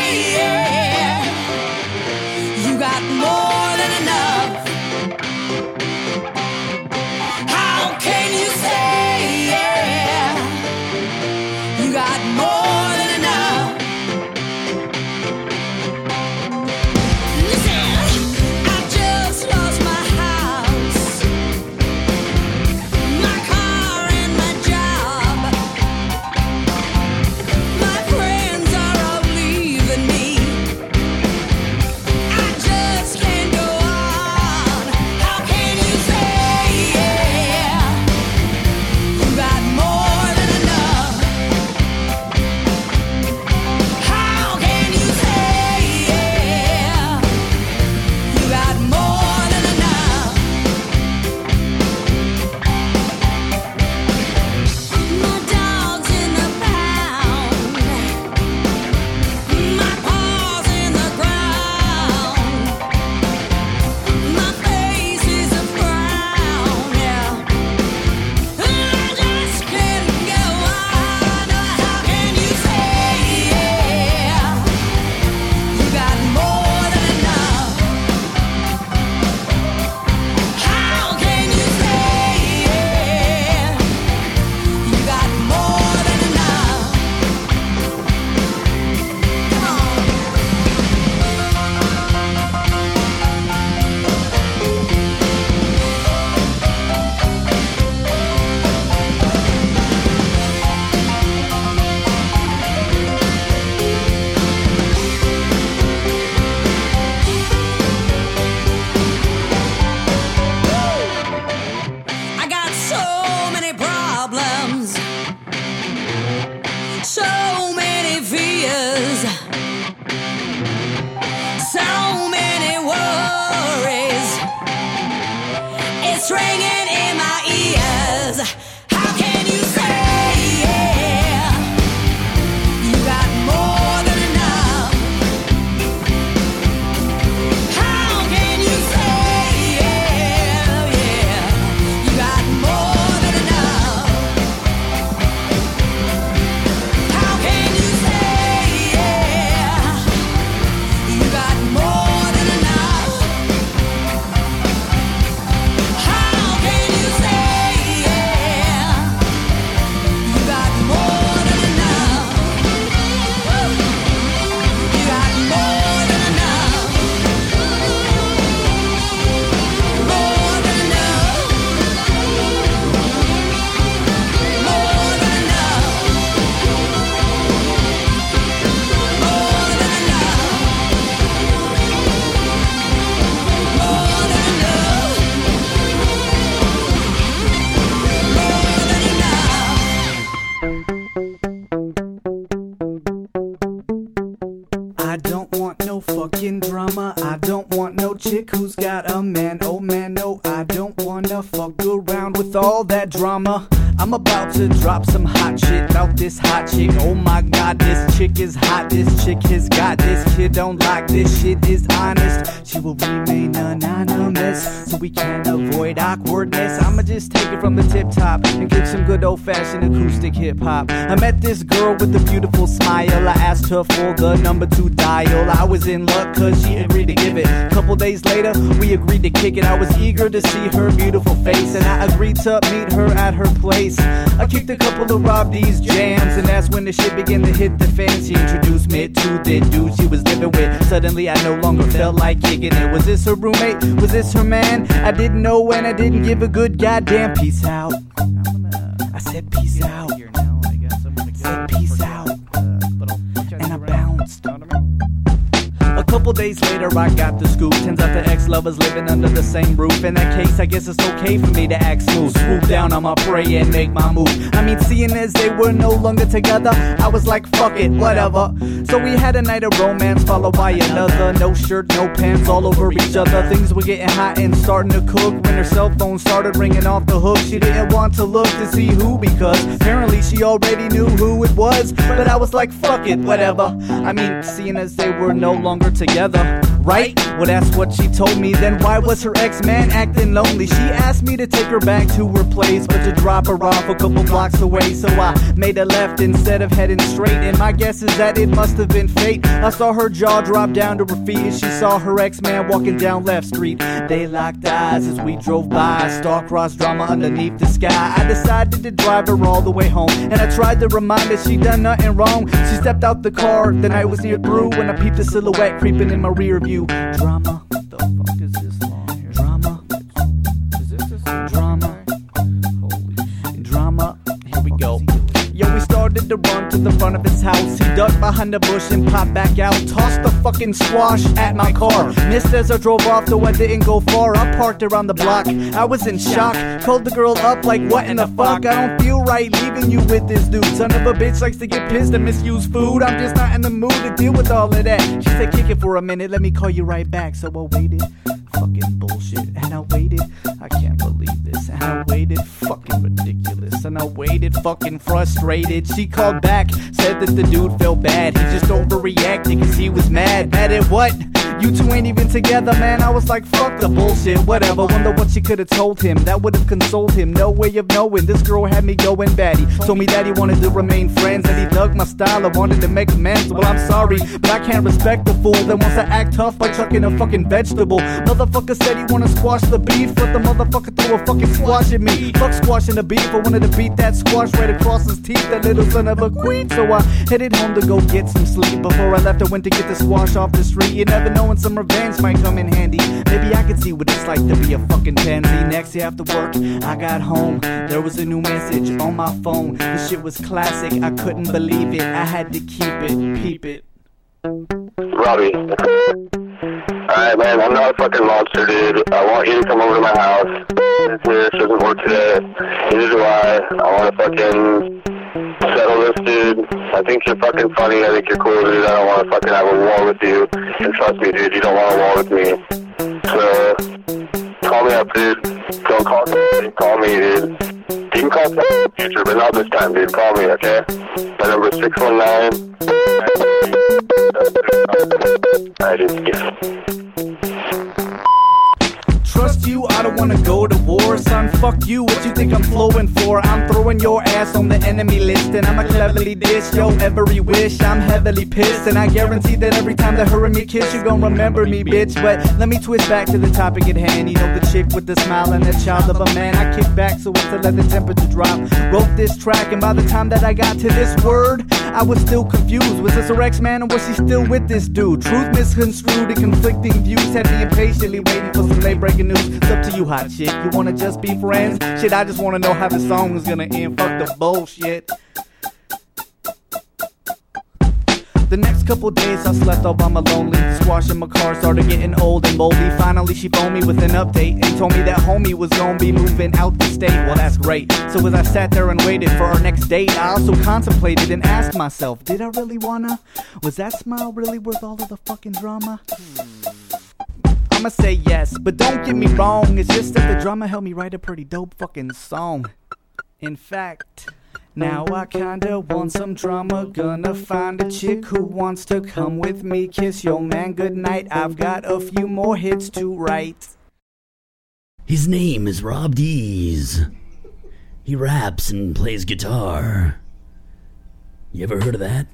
her for the number two dial. I was in luck cause she agreed to give it. Couple days later, we agreed to kick it. I was eager to see her beautiful face and I agreed to meet her at her place. I kicked a couple of Rob D's jams and that's when the shit began to hit the fan. She introduced me to the dude she was living with. Suddenly I no longer felt like kicking it. Was this her roommate? Was this her man? I didn't know and I didn't give a good goddamn peace out. I got the scoop. Turns out the ex lovers living under the same roof. In that case, I guess it's okay for me to act smooth. Swoop down on my prey and make my move. I mean, seeing as they were no longer together, I was like, fuck it, whatever. So we had a night of romance, followed by another. No shirt, no pants, all over each other. Things were getting hot and starting to cook. When her cell phone started ringing off the hook, she didn't want to look to see who because apparently she already knew who it was. But I was like, fuck it, whatever. I mean, seeing as they were no longer together. Right? Well, that's what she told me. Then why was her ex man acting lonely? She asked me to take her back to her place, but to drop her off a couple blocks away. So I made a left instead of heading straight. And my guess is that it must have been fate. I saw her jaw drop down to her feet as she saw her ex man walking down left street. They locked eyes as we drove by. Star-crossed drama underneath the sky. I decided to drive her all the way home, and I tried to remind her she done nothing wrong. She stepped out the car. The night was near through when I peeped a silhouette creeping in my rear view. Drama. To run to the front of his house. He ducked behind a bush and popped back out. Tossed the fucking squash at my car. Missed as I drove off, though I didn't go far. I parked around the block. I was in shock. Called the girl up like, what in the fuck? I don't feel right leaving you with this dude. Son of a bitch likes to get pissed and misuse food. I'm just not in the mood to deal with all of that. She said, kick it for a minute. Let me call you right back. So I waited. Fucking bullshit. And I waited. I can't believe this. And I waited. Fucking ridiculous. And I waited. Fucking frustrated. She called back. Said that the dude felt bad. He just overreacted because he was mad. Mad at what? You two ain't even together, man. I was like, fuck the bullshit, whatever. Wonder what she could have told him. That would have consoled him. No way of knowing. This girl had me going batty. Told me that he wanted to remain friends. That he dug my style. I wanted to make amends. Well, I'm sorry, but I can't respect the fool that wants to act tough by chucking a fucking vegetable. Motherfucker said he wanna squash the beef, but the motherfucker threw a fucking squash at me. Fuck squashing the beef. I wanted to beat that squash right across his teeth. That little son of a queen. So I headed home to go get some sleep. Before I left, I went to get the squash off the street. You never know when some revenge might come in handy. Maybe I could see what it's like to be a fucking pansy. Next day after work, I got home. There was a new message on my phone. This shit was classic. I couldn't believe it. I had to keep it, peep it. Robbie. Alright, man, I'm not a fucking monster, dude. I want you to come over to my house. This doesn't work today. Neither do I. I want to fucking settle this, dude. I think you're fucking funny. I think you're cool, dude. I don't want to fucking have a war with you. And trust me, dude, you don't want a war with me. So, call me up, dude. Don't call me. Call me, dude. You can call me in the future, but not this time, dude. Call me, okay? My number is 619. I just You, I don't wanna go to war, son. Fuck you, what you think I'm flowing for? I'm throwing your ass on the enemy list, and I'ma cleverly dish your every wish. I'm heavily pissed, and I guarantee that every time that her and me kiss, you gon' remember me, bitch. But let me twist back to the topic at hand. You know, the chick with the smile and the child of a man. I kick back so as to let the temperature drop. Wrote this track, and by the time that I got to this word, I was still confused. Was this her ex man, or was she still with this dude? Truth misconstrued and conflicting views had me impatiently waiting for some late breaking news. It's up to you, hot chick. You wanna just be friends? Shit, I just wanna know how the song is gonna end. Fuck the bullshit. The next couple days I slept all by my lonely. Squash in my car started getting old and moldy. Finally she phoned me with an update and told me that homie was gonna be moving out the state. Well that's great. So as I sat there and waited for our next date, I also contemplated and asked myself, did I really wanna? Was that smile really worth all of the fucking drama? I'ma say yes, but don't get me wrong. It's just that the drama helped me write a pretty dope fucking song. In fact, now I kinda want some drama. Gonna find a chick who wants to come with me. Kiss your man goodnight. I've got a few more hits to write. His name is Rob Dees. He raps and plays guitar. You ever heard of that?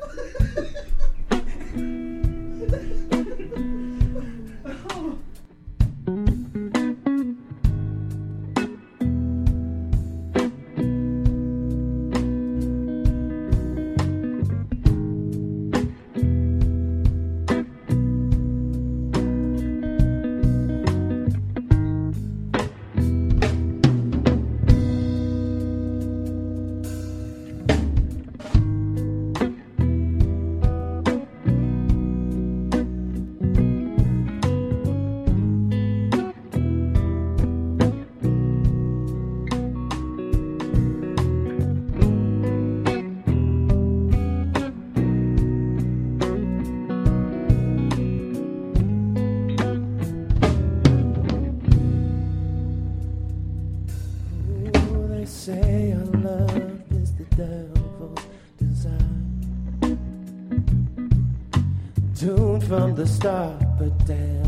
Start, but damn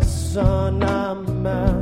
exactly what's on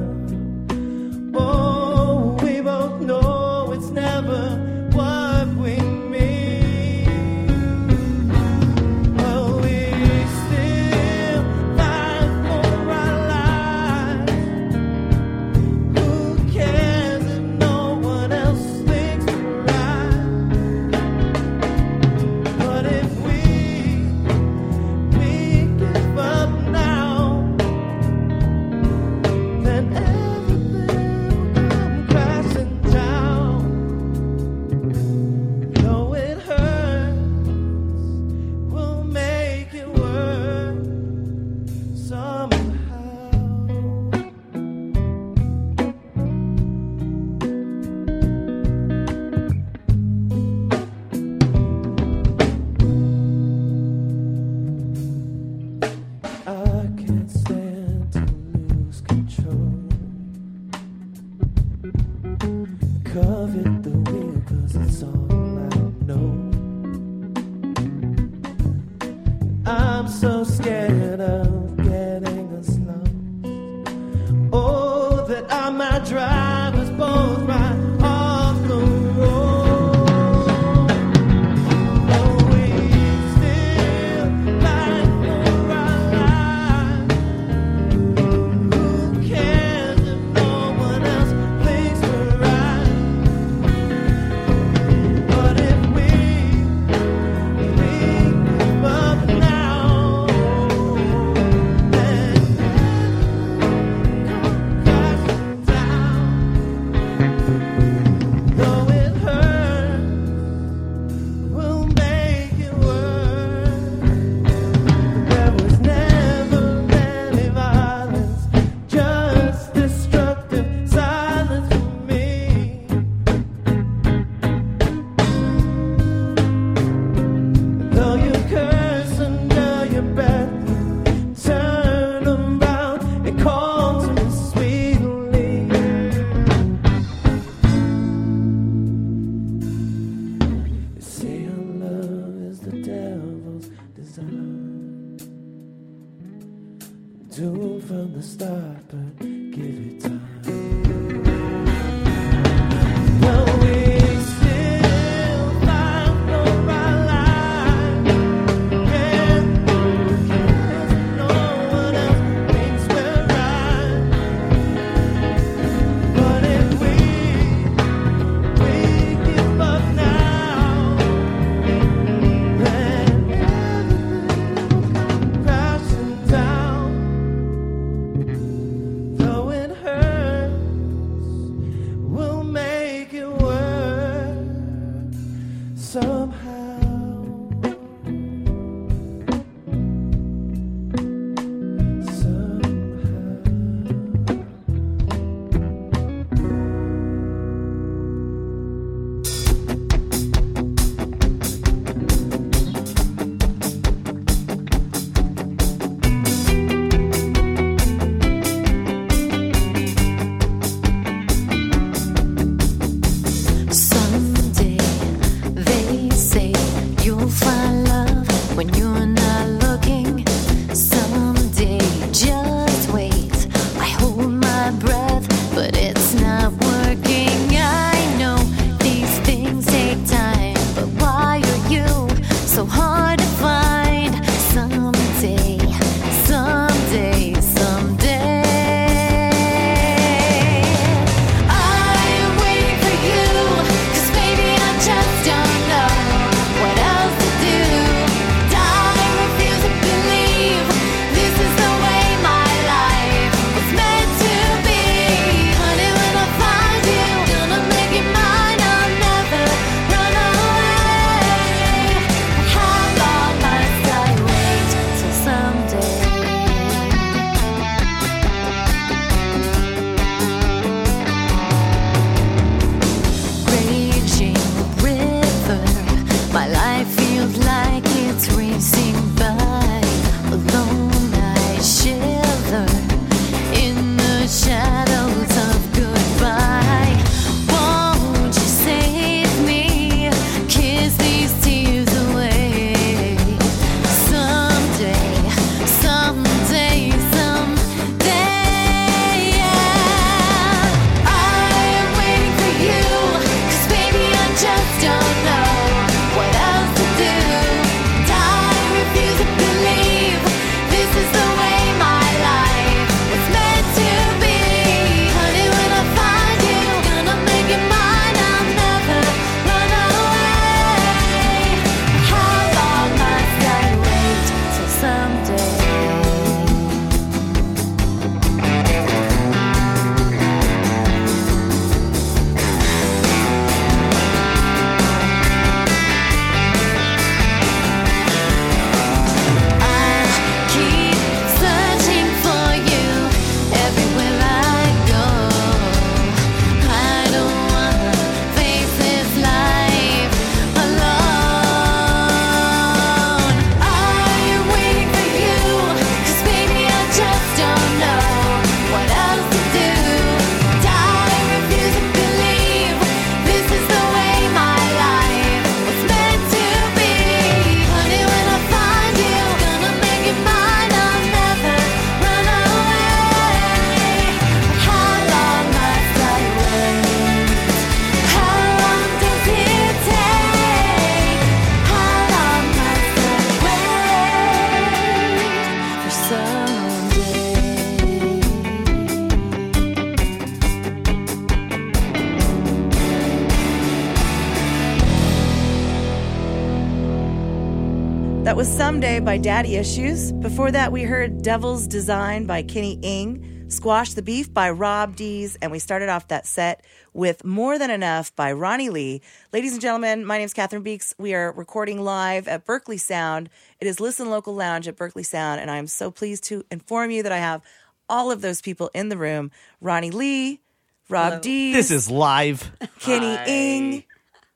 was by Daddy Issues. Before that, we heard Devil's Design by Kenny Ing, Squash the Beef by Rob Dees, and we started off that set with More Than Enough by Ronnie Lee. Ladies and gentlemen, my name is Catherine Beeks. We are recording live at Berkeley Sound. It is Listen Local Lounge at Berkeley Sound, and I am so pleased to inform you that I have all of those people in the room Ronnie Lee, Rob Dees. This is live. Kenny Ing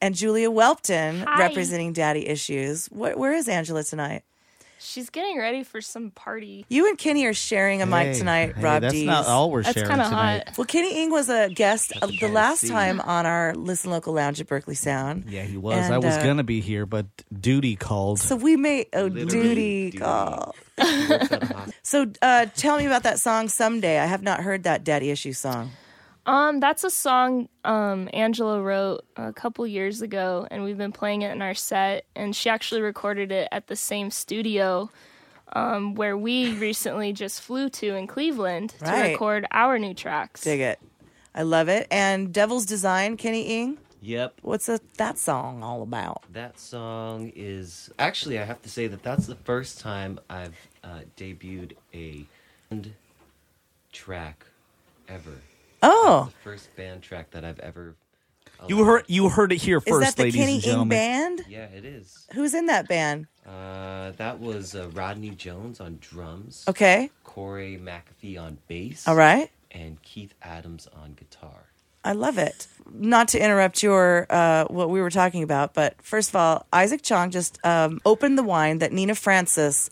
and Julia Welpton Hi. representing Daddy Issues. Where, where is Angela tonight? She's getting ready for some party. You and Kenny are sharing a mic Hey, tonight, hey, Rob that's Dees. not all we're That's sharing kinda tonight. hot. Well, Kenny Ing was a guest uh, the last time on our Listen Local Lounge at Berkeley Sound. Yeah, he was. And, I was uh, gonna be here, but duty called. So we made oh duty call. so uh, tell me about that song someday. I have not heard that Daddy Issue song. Um, that's a song um Angela wrote a couple years ago, and we've been playing it in our set. And she actually recorded it at the same studio um, where we recently just flew to in Cleveland to record our new tracks. Dig it. I love it. And Devil's Design, Kenny Ing. Yep. What's a, that song all about? That song is actually I have to say that that's the first time I've uh, debuted a band track ever. Oh. That's the first band track that I've ever. You heard you heard it here Is first, is that the ladies Kenny and Ing gentlemen. band? Yeah, it is. Who's in that band? Uh, that was uh, Rodney Jones on drums. Okay. Corey McAfee on bass. All right. And Keith Adams on guitar. I love it. Not to interrupt your uh, what we were talking about, but first of all, Isaac Chong just um, opened the wine that Nina Francis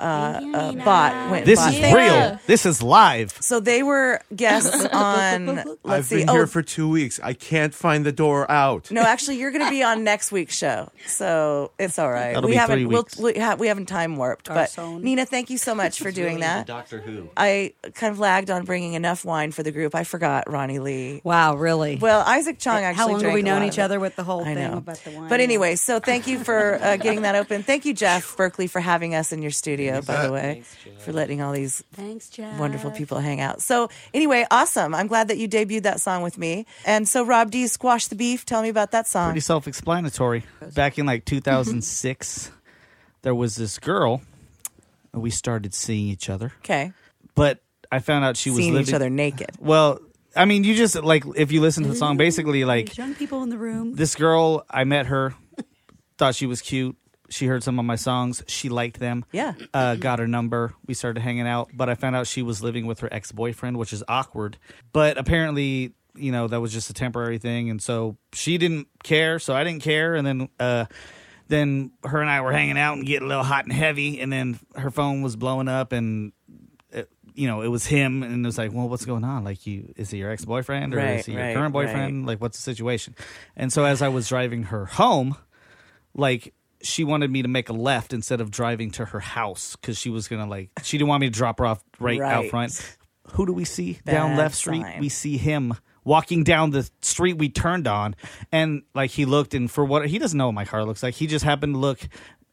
uh, uh, bought. Went, This bought. is real. This is live. So they were guests on. Let's I've see. been oh, here for two weeks. I can't find the door out. no, actually, you're going to be on next week's show, so it's all right. That'll we be haven't three we'll, weeks. we, ha- we haven't time warped, but Garçon. Nina, thank you so much for doing Really that. Doctor Who. I kind of lagged on bringing enough wine for the group. I forgot Ronnie Lee. Wow, really? Well, Isaac Chong How actually. long have we known each other with the whole I thing know. about the wine? But anyway, so thank you for uh, getting that open. Thank you, Jeff Berkeley, for having us in your studio. By the way, for letting all these Thanks, Jeff. wonderful people hang out. So anyway, awesome. I'm glad that you debuted that song with me. And so, Rob D, squash the beef. Tell me about that song. Pretty self-explanatory. Back in like 2006, there was this girl. and We started seeing each other. Okay. But I found out she was Seeing each other naked. Well, I mean, you just like if you listen to the song, mm-hmm. basically like There's young people in the room. this girl. I met her, thought she was cute. She heard some of my songs. She liked them. Yeah. Uh, got her number. We started hanging out. But I found out she was living with her ex boyfriend, which is awkward. But apparently, you know, that was just a temporary thing, and so she didn't care. So I didn't care. And then, uh, then her and I were hanging out and getting a little hot and heavy. And then her phone was blowing up, and uh, you know, it was him, and it was like, well, what's going on? Like, you is he your ex boyfriend or Right, is he your right, current boyfriend? Like, what's the situation? And so as I was driving her home, like she wanted me to make a left instead of driving to her house because she was gonna like she didn't want me to drop her off right, out front. Who do we see down Bad left street? We see him walking down the street we turned on, and like he looked and for what he doesn't know what my car looks like. He just happened to look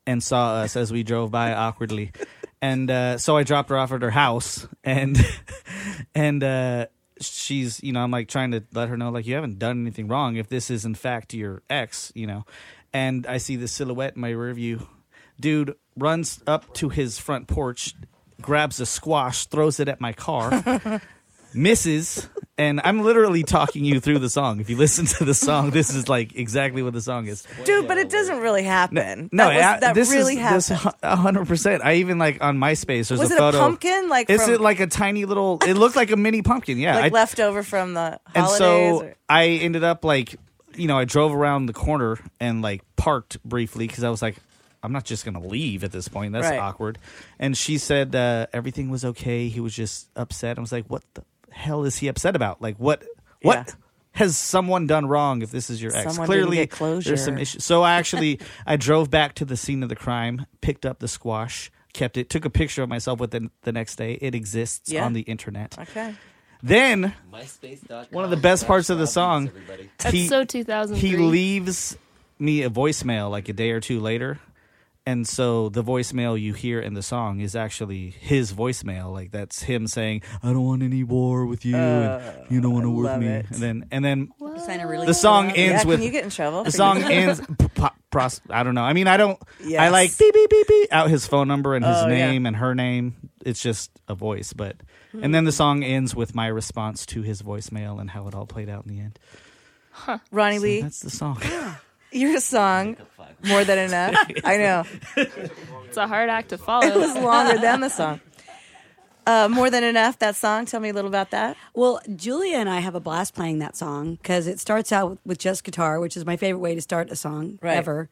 and saw us as we drove by awkwardly, and uh, so I dropped her off at her house, and and uh, she's you know I'm like trying to let her know like you haven't done anything wrong if this is in fact your ex, you know, and I see the silhouette in my rear view. Dude runs up to his front porch, grabs a squash, throws it at my car, misses, and I'm literally talking you through the song. If you listen to the song, this is like exactly what the song is. Dude, but it doesn't really happen. No, that, was, I- that this really is happened. this hundred percent. I even like on MySpace. There's Was a it a pumpkin? Like is from- it like a tiny little? It looked like a mini pumpkin. Yeah, like I- left over from the holidays. and so or- I ended up like, you know, I drove around the corner and like parked briefly because I was like, I'm not just gonna leave at this point. That's Right. awkward. And she said uh, everything was okay. He was just upset. I was like, what the hell is he upset about? Like, what? What? Yeah. Has someone done wrong if this is your ex? Someone Clearly, there's some issues. So I actually I drove back to the scene of the crime, picked up the squash, kept it, took a picture of myself with it the next day. It exists Yeah. on the internet. Okay. Then MySpace.com one of the best parts of the song, That's so 2003. he leaves me a voicemail like a day or two later. And so the voicemail you hear in the song is actually his voicemail. Like that's him saying, "I don't want any war with you, and uh, you don't want to work love me." it. And then, and then Sign a really the song Yeah, ends can with you get in trouble The song ends p- p- pros. I don't know. I mean, I don't. I like beep beep beep beep out his phone number and his Oh, yeah. name and her name. It's just a voice, but and then the song ends with my response to his voicemail and how it all played out in the end. Huh. Ronnie So Lee, that's the song. your song, More Than Enough. I know. It's a hard act to follow. It was longer than the song. Uh, More Than Enough, that song. Tell me a little about that. Well, Julia and I have a blast playing that song because it starts out with, just guitar, which is my favorite way to start a song Right. ever.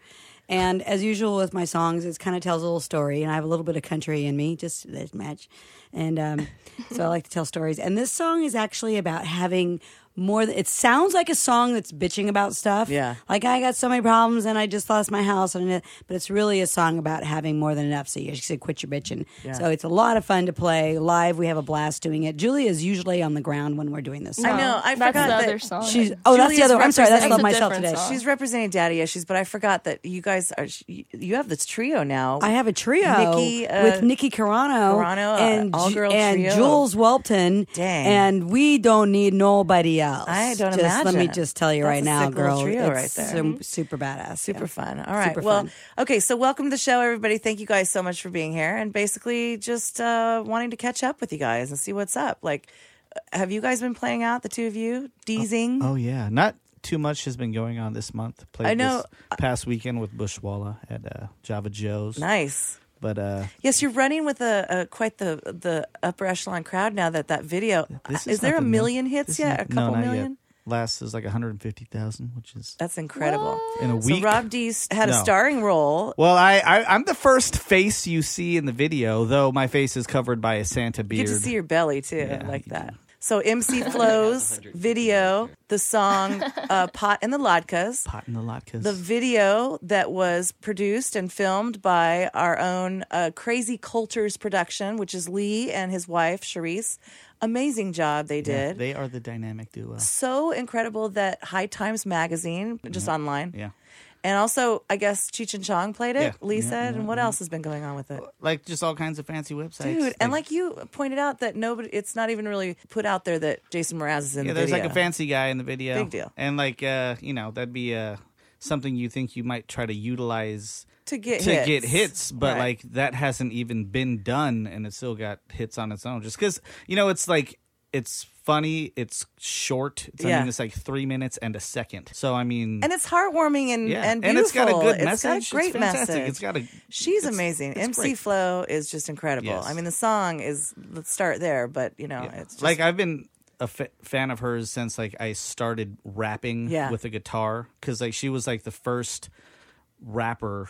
And as usual with my songs, it kind of tells a little story, and I have a little bit of country in me, just this match. And um, so I like to tell stories. And this song is actually about having more. Th- it sounds like a song that's bitching about stuff. Yeah. Like I got so many problems, and I just lost my house, and it, but it's really a song about having more than enough. So you should quit your bitching. Yeah. So it's a lot of fun to play live. We have a blast doing it. Julia is usually on the ground when we're doing this. I know. I that's forgot the that other song. She's oh, that's the Julia's other. I'm sorry, that's representing- Love Myself today. She's representing Daddy Issues, but I forgot that you guys are. You have this trio now. I have a trio Nikki uh, with Nikki Carano, Carano, uh, and all-girl and trio. Jules Welton. Dang. And we don't need nobody else. I don't just, Let me just tell you That's right a now, sick little girl. trio it's right there. sim- super badass. Super yeah. fun. All right. Super well, fun. okay. So welcome to the show, everybody. Thank you guys so much for being here, and basically just uh, wanting to catch up with you guys and see what's up. Like, uh, have you guys been playing out the two of you, deezing? Oh yeah, not too much has been going on this month. Played I know- this past weekend with Bushwalla at uh, Java Joe's. Nice. But uh, Yes, you're running with a, a quite the the upper echelon crowd now. That that video is, is there a million mil- hits yet? is- a couple no, million. Yet. Last is like 150,000, which is That's incredible. in a So week. Rob Dees had a starring role. Well, I, I I'm the first face you see in the video, though my face is covered by a Santa You beard. get to see your belly too. I like that. So MC Flo's video, the song uh, "Pot and the Latkes," Pot and the Latkes. the video that was produced and filmed by our own uh, Crazy Cultures production, which is Lee and his wife Charisse. Amazing job they Yeah, did. they are the dynamic duo. so incredible that High Times magazine, just online, Yeah. And also I guess Cheech and Chong played it. Yeah, Lee yeah, said, yeah, and what else has been going on with it? Like just all kinds of fancy websites. Dude, and like you pointed out that nobody, it's not even really put out there that Jason Mraz is in yeah, the there's video. like a fancy guy in the video. Big deal. And like uh, you know, that'd be uh something you think you might try to utilize To get to hits. get hits, but Right. like that hasn't even been done and it still got hits on its own. Just cuz you know, it's like it's funny, it's short. It's, I Yeah. mean, it's like 3 minutes and a second. So I mean and it's heartwarming and Yeah, and and it's got a good It's message. got It's a great fantastic. message. It's got a- She's it's- amazing. it's MC great. Flo is just incredible. Yes. I mean, the song is. Let's start there, but you know, it's just, like I've been a fan of hers since like I started rapping Yeah. with a guitar because like she was like the first rapper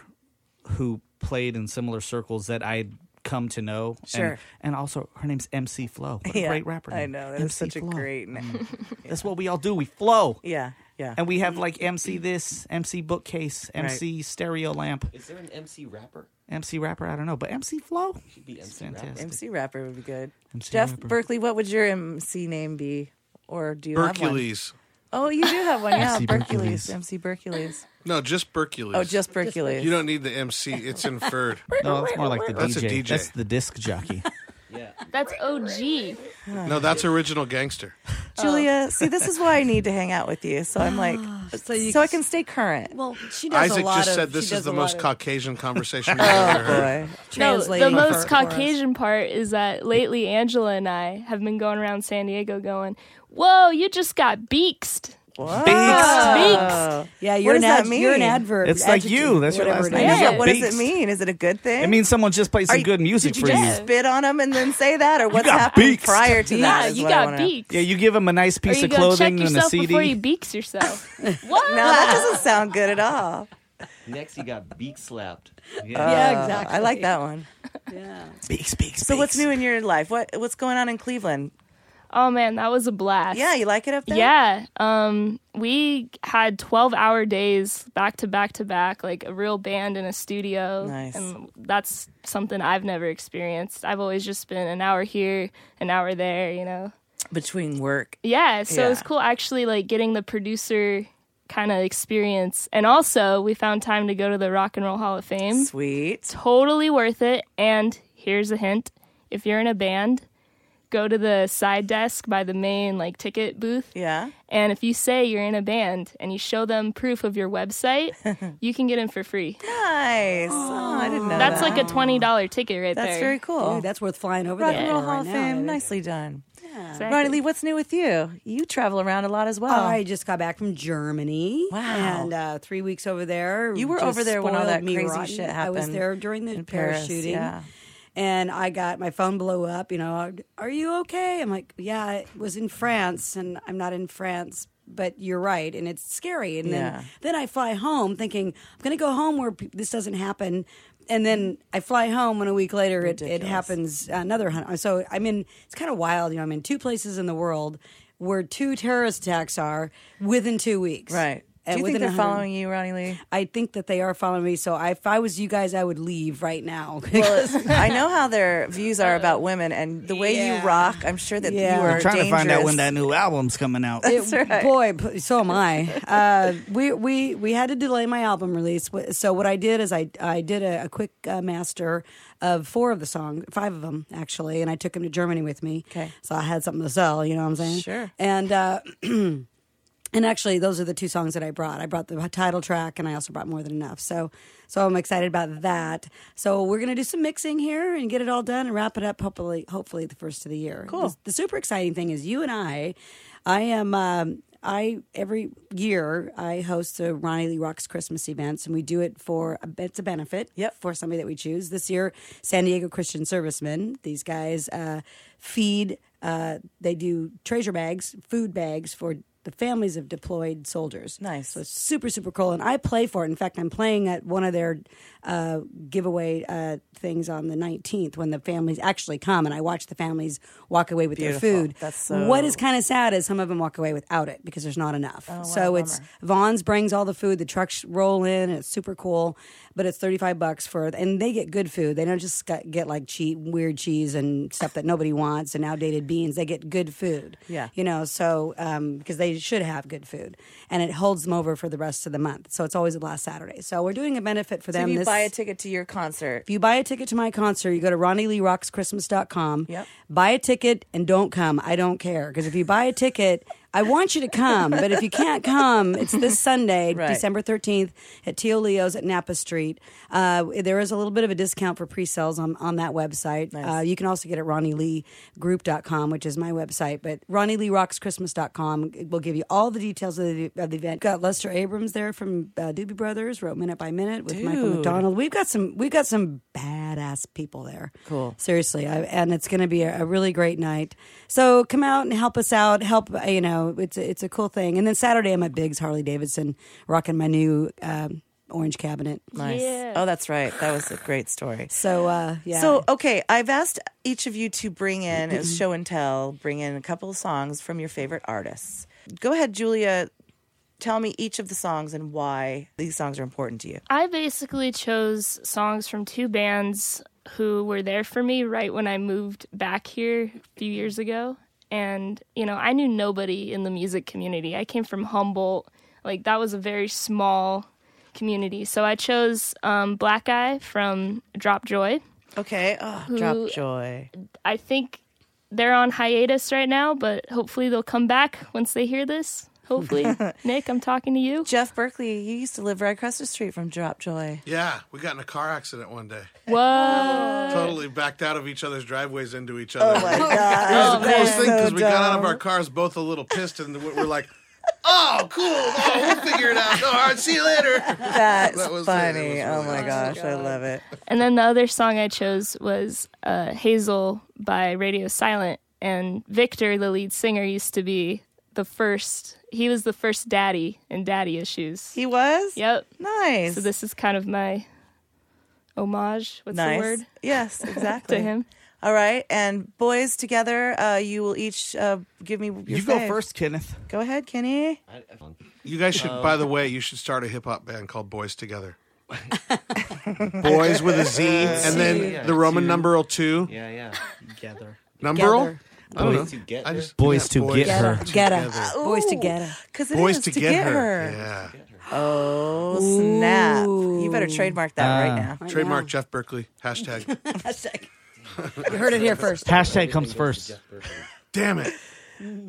who played in similar circles that I'd come to know. And- Sure. and, also her name's MC Flo. What a Yeah, great rapper! I know that is MC such a great name. That's what we all do. We flow. Yeah, yeah. And we have like MC this, MC bookcase, MC stereo lamp, Is there an MC rapper? MC rapper. I don't know, but MC Flo. Should be MC Fantastic. rapper. MC rapper would be good. MC Jeff rapper. Berkeley, what would your MC name be, or do you have one? Hercules. Oh, you do have one, yeah. MC Berkeley's, Bercules. MC Berkeley's. No, just Bercules. Oh, just Bercules. You don't need the MC. It's inferred. No, that's more like the That's DJ. a DJ. That's the disc jockey. Yeah. That's OG. no, that's original gangster. Julia, oh. see, this is why I need to hang out with you. So I'm like, ah, so, you- I can stay current. Well, she does Isaac just said this is the most Caucasian conversation oh, I've Oh, ever heard. boy. No, the Translating most for- for us. Caucasian part is that lately Angela and I have been going around San Diego going, Whoa, you just got beaxed. What? Beaxed. Yeah, you're What an does that ad- mean? you're an adverb. It's like adjective, you. That's your whatever last it name. is. Yeah, Yeah, what does it beaxed. mean? Is it a good thing? It means someone just played some Are you- good music did you for just you. spit on them and then say that, or what's got happening beaxed. prior to Yeah, that? is you what I got wanna know. Yeah, you give them a nice Or piece you of go check clothing and a yourself CD. before you beaks yourself. what? No, that doesn't sound good at all. Next, he got beak slapped. Yeah, Uh, exactly. I like that one. Yeah. Beaks, beaks, So, what's new in your life? What What's going on in Cleveland? Oh man, that was a blast. Yeah, you like it up there? Yeah. Um, we had 12 hour days back to back to back, like a real band in a studio. Nice. And that's something I've never experienced. I've always just been an hour here, an hour there, you know? Between work. Yeah. So Yeah. was cool actually, like getting the producer kind of experience. And also, we found time to go to the Rock and Roll Hall of Fame. Sweet. Totally worth it. And here's a hint if you're in a band, go to the side desk by the main like ticket booth. Yeah. And if you say you're in a band and you show them proof of your website, you can get in for free. Nice. Oh, I didn't know That's that. like a twenty dollar ticket right That's there. That's very cool. Dude, that's worth flying over Rock there. and Roll Hall of now, Fame. baby. Nicely done. Exactly. Ronnie Lee, what's new with you? You travel around a lot as well. I just got back from Germany. Wow. And uh, three weeks over there. You were over there when all that me crazy rotten. shit happened. I was there during the in Paris, parachuting. yeah. And I got my phone blew up. You know, are you okay? I'm like, yeah, I was in France, and I'm not in France. But you're right, and it's scary. And Yeah. then, then I fly home thinking I'm going to go home where p- this doesn't happen. And then I fly home, and a week later, it, it happens another hundred. So I mean, it's kind of wild. You know, I'm in two places in the world where two terrorist attacks are within two weeks. Right. Do you think they're 100 following you, Ronnie Lee? I think that they are following me. So I, if I was you guys, I would leave right now. Well, I know how their views are about women, and the way Yeah. you rock, I'm sure that Yeah. you are I'm trying to find out when that new album's coming out. That's It- right. Boy, so am I. Uh, we we we had to delay my album release. So what I did is I I did a, a quick uh, master of four of the songs, five of them actually, and I took them to Germany with me. Okay. So I had something to sell. You know what I'm saying? Sure. And. Uh, And actually, those are the two songs that I brought. I brought the title track, and I also brought More Than Enough. So, so I'm excited about that. So we're gonna do some mixing here and get it all done and wrap it up. Hopefully, hopefully the first of the year. Cool. The, the super exciting thing is you and I. I am. Um, I every year I host the Ronnie Lee Rocks Christmas events, and we do it for a, it's a benefit. Yep. For somebody that we choose this year, San Diego Christian Servicemen. These guys uh, feed. Uh, they do treasure bags, food bags for the families of deployed soldiers. Nice. So it's super super cool, and I play for it. In fact, I'm playing at one of their uh, giveaway uh, things on the 19th when the families actually come, and I watch the families walk away with Beautiful. their food. That's so- What is kind of sad is some of them walk away without it because there's not enough. Oh, wow, so it's bummer. Vons brings all the food. The trucks roll in, and it's super cool. But it's 35 bucks for, and they get good food. They don't just get, like cheap, weird cheese and stuff that nobody wants and outdated beans. They get good food. Yeah. You know, so um, because they should have good food, and it holds them over for the rest of the month. So it's always the last Saturday. So we're doing a benefit for So them. this, buy a ticket to your concert, if you buy a ticket to my concert, you go to RonnieLeeRocksChristmas.com. Yep. Buy a ticket and don't come. I don't care. Because if you buy a ticket, I want you to come. But if you can't come, it's this Sunday, Right. December 13th at Tio Leo's at Napa Street. Uh, there is a little bit of a discount for pre sales on, on that website. Nice. Uh, you can also get it at RonnieLeeGroup.com, which is my website. But RonnieLeeRocksChristmas.com will give you all the details of the, of the event. Got Lester Abrams there from uh, Doobie Brothers, wrote Minute by Minute with Michael McDonald. We've got some we've got some badass people there. Cool. Seriously, I, and it's going to be a, a really great night. So come out and help us out. Help you know it's a, it's a cool thing. And then Saturday I'm at Biggs Harley Davidson, rocking my new um, orange cabinet. nice. Oh, that's right. That was a great story. So uh, yeah. So okay, I've asked each of you to bring in as show and tell, bring in a couple of songs from your favorite artists. Go ahead, Julia. Tell me each of the songs and why these songs are important to you. I basically chose songs from two bands who were there for me right when I moved back here a few years ago. And, you know, I knew nobody in the music community. I came from Humboldt. Like, that was a very small community. So I chose um, Black Eye from Drop Joy. Okay. Oh, Drop Joy. I think they're on hiatus right now, but hopefully they'll come back once they hear this. Hopefully. Nick, I'm talking to you. Jeff Berkeley, you used to live right across the street from Drop Joy. Yeah, we got in a car accident one day. Whoa. Totally backed out of each other's driveways into each other. Oh my It was god. the coolest thing because So we got out of our cars both a little pissed and we're like, "Oh, cool! Oh, we'll figure it out. All right, see you later." That's That was it. It funny. was oh my awesome. gosh, I love it. And then the other song I chose was uh, Hazel by Radio Silent. And Victor, the lead singer, used to be the first, he was the first daddy in Daddy Issues. He was? Yep. Nice. So this is kind of my homage. What's nice. the word? Yes, exactly. to him. All right, and boys together, uh, you will each uh, give me your You go first, Kenneth. Go ahead, Kenny. You guys should, Um, by the way, you should start a hip hop band called Boys Together. Boys with a Z, and then Yeah, the Roman two. numeral two. Yeah, yeah. Together. Numeral? I don't know. Boys to get I her? just Boys to get her. Get her. Boys to get her. Because it Boys is to, to get, her. Yeah. Oh, snap. You better trademark that right Ah. now. Right Trademark now. Jeff Berkeley. Hashtag. Hashtag. You heard it here first. Hashtag comes first. Damn it.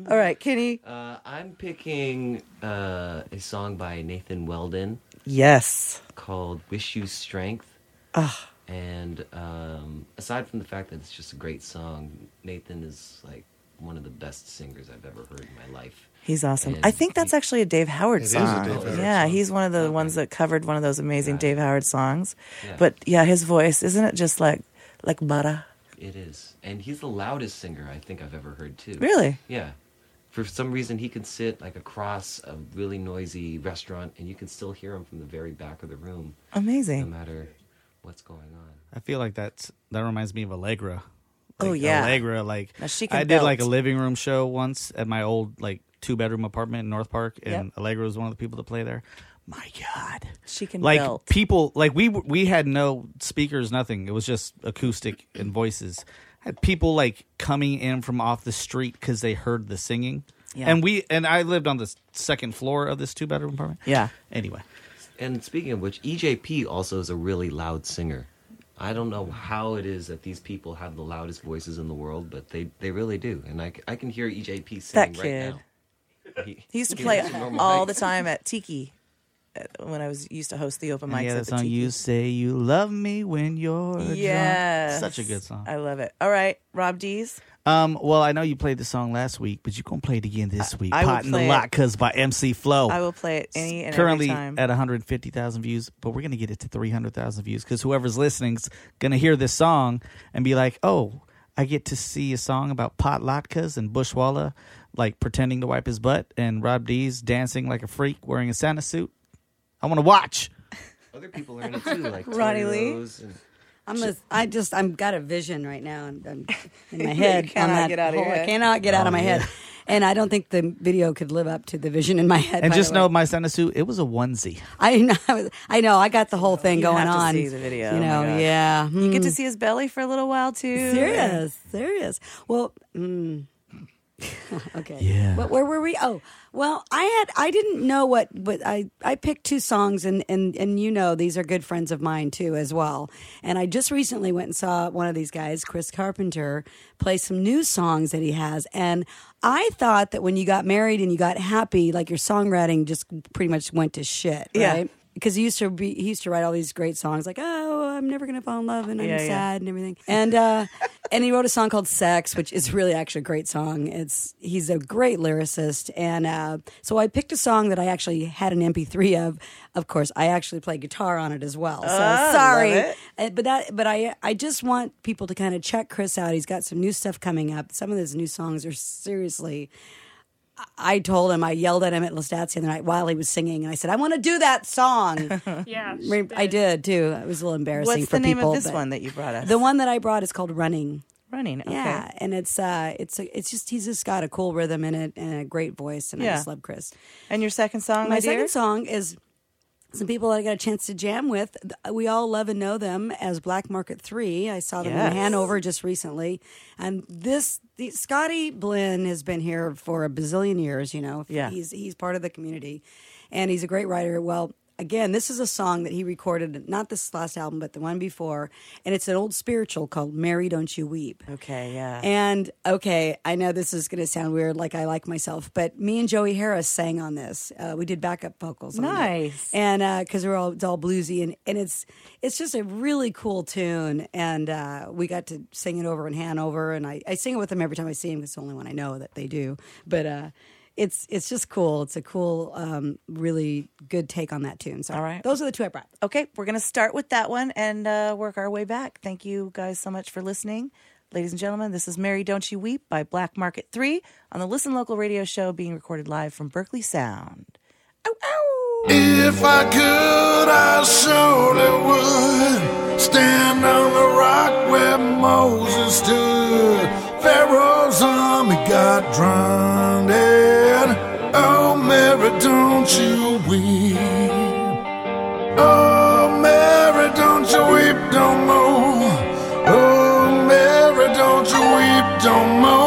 All right, Kenny. Uh, I'm picking uh, a song by Nathan Weldon Yes. called "Wish You Strength." Ah. And um, aside from the fact that it's just a great song, Nathan is like one of the best singers I've ever heard in my life. He's awesome. And I think that's actually a Dave Howard It is a song. Dave Howard yeah, song. he's one of the ones that covered one of those amazing Dave Howard songs. Yeah. But yeah, his voice isn't it just like like butter? It is, and he's the loudest singer I think I've ever heard too. Really? Yeah. For some reason, he can sit like across a really noisy restaurant, and you can still hear him from the very back of the room. Amazing. No matter what's going on. I feel like that's that reminds me of Allegra. Oh, yeah. Allegra. Like Now she can I did like a living room show once at my old like two bedroom apartment in North Park, and Yep. Allegra was one of the people that play there. My God, She can like belt. people like we we had no speakers, nothing. It was just acoustic and voices. Had people like coming in from off the street because they heard the singing. Yeah. And we and I lived on the second floor of this two bedroom apartment. Yeah. Anyway, And speaking of which, EJP also is a really loud singer. I don't know how it is that these people have the loudest voices in the world, but they, they really do. And I, I can hear EJP singing That right kid. now. He, He used to he play has a normal all height. the time at Tiki when I was used to host the open mics yeah, that the song Tiki. "You Say You Love Me When You're Drunk." Such a good song. I love it. All right, Rob Dees. Um, well, I know you played the song last week, but you're gonna play it again this week. I will Pot in the it. Latkes by MC Flo. I will play it any and currently every time. at 150,000 views, but we're gonna get it to 300,000 views because whoever's listening's gonna hear this song and be like, "Oh, I get to see a song about pot latkes and Bushwalla, like pretending to wipe his butt, and Rob Dees dancing like a freak wearing a Santa suit. I want to watch." Other people are in it too, like Ronnie Tori Lee? Rose and- I'm a, I just I'm got a vision right now and I'm in my You head. on cannot that get out of your whole- I cannot get out Oh, of my yeah. head, and I don't think the video could live up to the vision in my head. And by just the way. know my Santa suit, it was a onesie. I know, I know, I got the whole thing You going have to on. see the video. You Oh know, gosh. yeah. You get to Hmm. see his belly for a little while too. Serious, serious. Well, mm. okay. Yeah. But where were we? Oh, well, I had I didn't know what, but I I picked two songs, and and and you know these are good friends of mine too as well. And I just recently went and saw one of these guys, Chris Carpenter, play some new songs that he has, and I thought that when you got married and you got happy, like your songwriting just pretty much went to shit, Yeah. Because he used to be, he used to write all these great songs like, "Oh, I'm never gonna fall in love and I'm Yeah, yeah. sad and everything," and uh, and he wrote a song called "Sex," which is really actually a great song. It's he's a great lyricist, and uh, so I picked a song that I actually had an MP3 of. Of course, I actually play guitar on it as well. So Oh, sorry. Uh, but that but I I just want people to kind of check Chris out. He's got some new stuff coming up. Some of his new songs are seriously. I told him, I yelled at him at Lestats the other night while he was singing, and I said, I want to do that song. Yeah. I did too. It was a little embarrassing What's for the name people. of this one that you brought us? The one that I brought is called Running. Running. Okay. Yeah, and it's uh, it's a, it's just he's just got a cool rhythm in it and a great voice, and I just love Chris. And your second song, My my, second song is some people that I got a chance to jam with. We all love and know them as Black Market Three. I saw them Yes. in Hanover just recently, and this the, Scotty Blinn has been here for a bazillion years. You know, Yeah. he's he's part of the community, and he's a great writer. Well. Again, this is a song that he recorded, not this last album, but the one before, and it's an old spiritual called "Mary, Don't You Weep." Okay, yeah. And okay, I know this is going to sound weird, like I like myself, but me and Joey Harris sang on this. Uh, we did backup vocals. on it. Nice. and because we're all it's all bluesy, and, and it's it's just a really cool tune. And uh, we got to sing it over in Hanover, and I, I sing it with them every time I see them. 'cause It's the only one I know that they do. But uh, it's it's just cool. It's a cool, um, really good take on that tune. So All right. those are the two I brought. Okay, we're going to start with that one and uh, work our way back. Thank you guys so much for listening. Ladies and gentlemen, this is Mary Don't You Weep by Black Market 3 on the Listen Local radio show being recorded live from Berkeley Sound. If I could, I surely would stand on the rock where Moses stood. Pharaoh's army got drowned. Oh, Mary, don't you weep. Oh, Mary, don't you weep no more. Oh, Mary, don't you weep no more.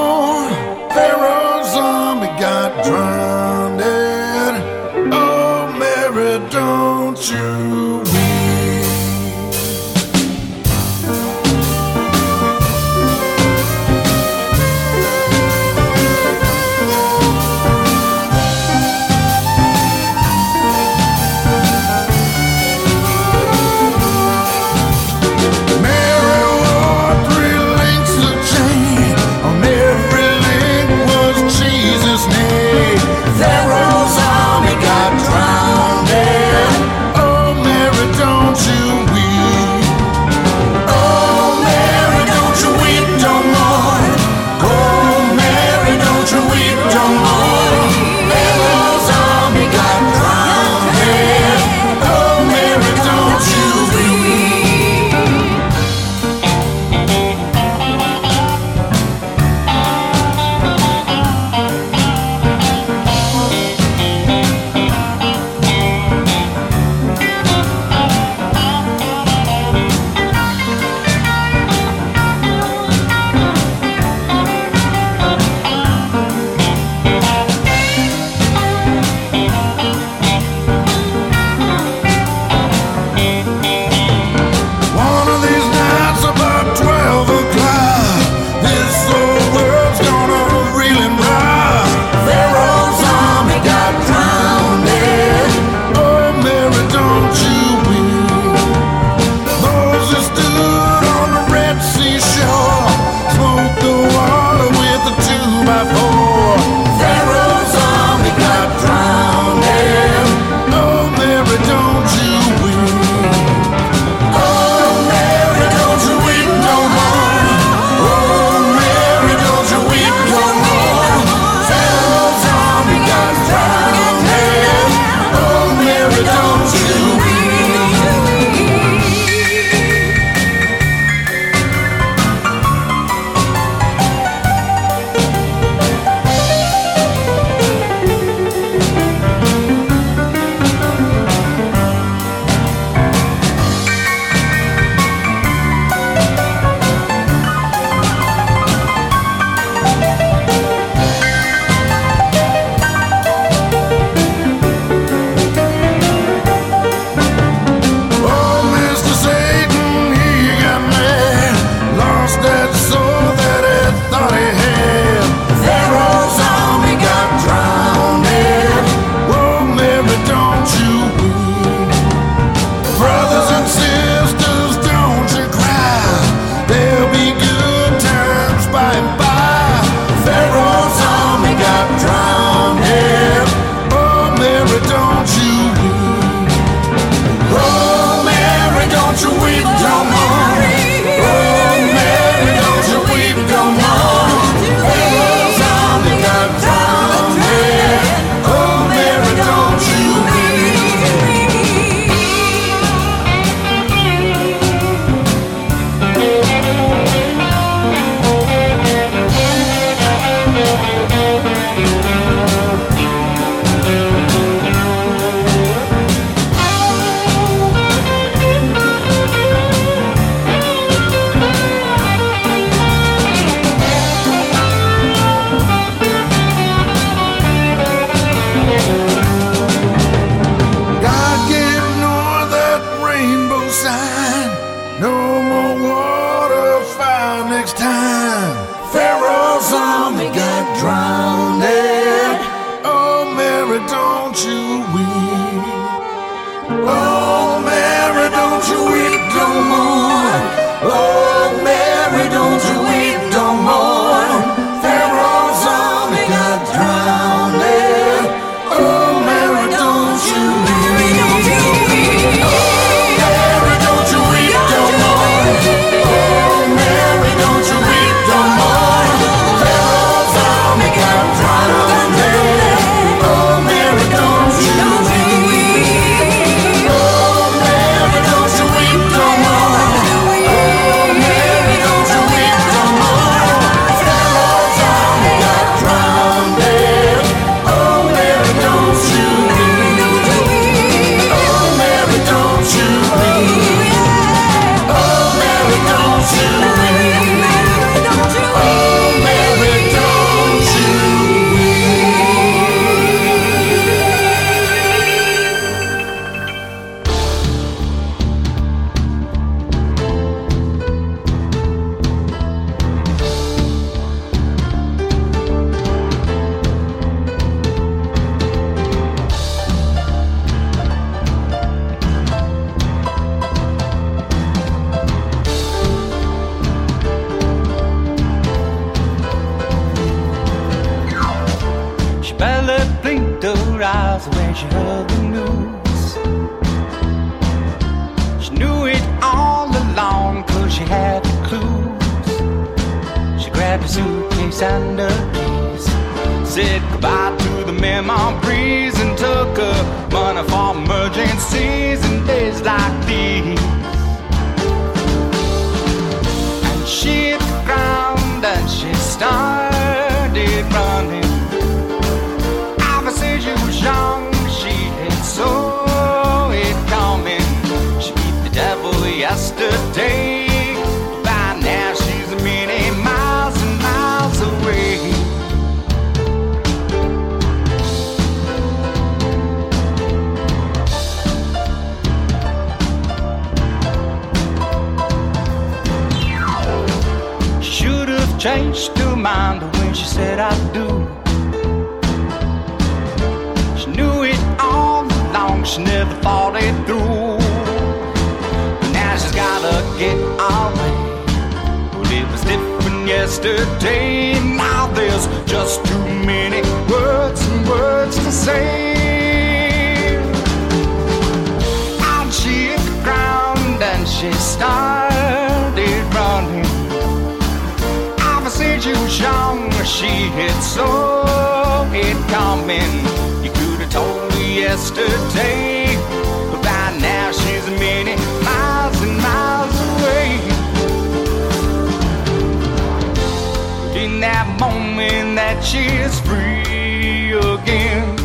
She's free again,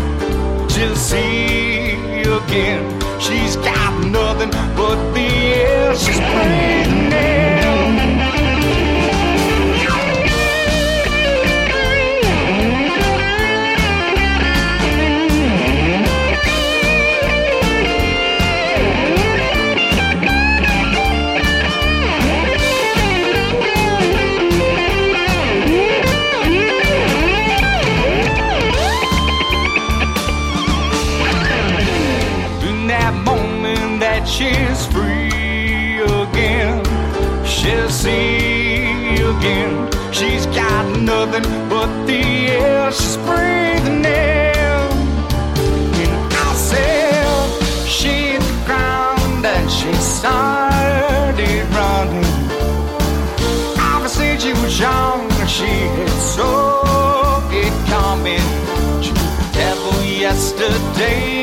see again. She's got nothing but the air. She's breathing she's breathing in. And I said, she hit the ground and she started running. Since she was young, she had saw it coming. She was devil yesterday.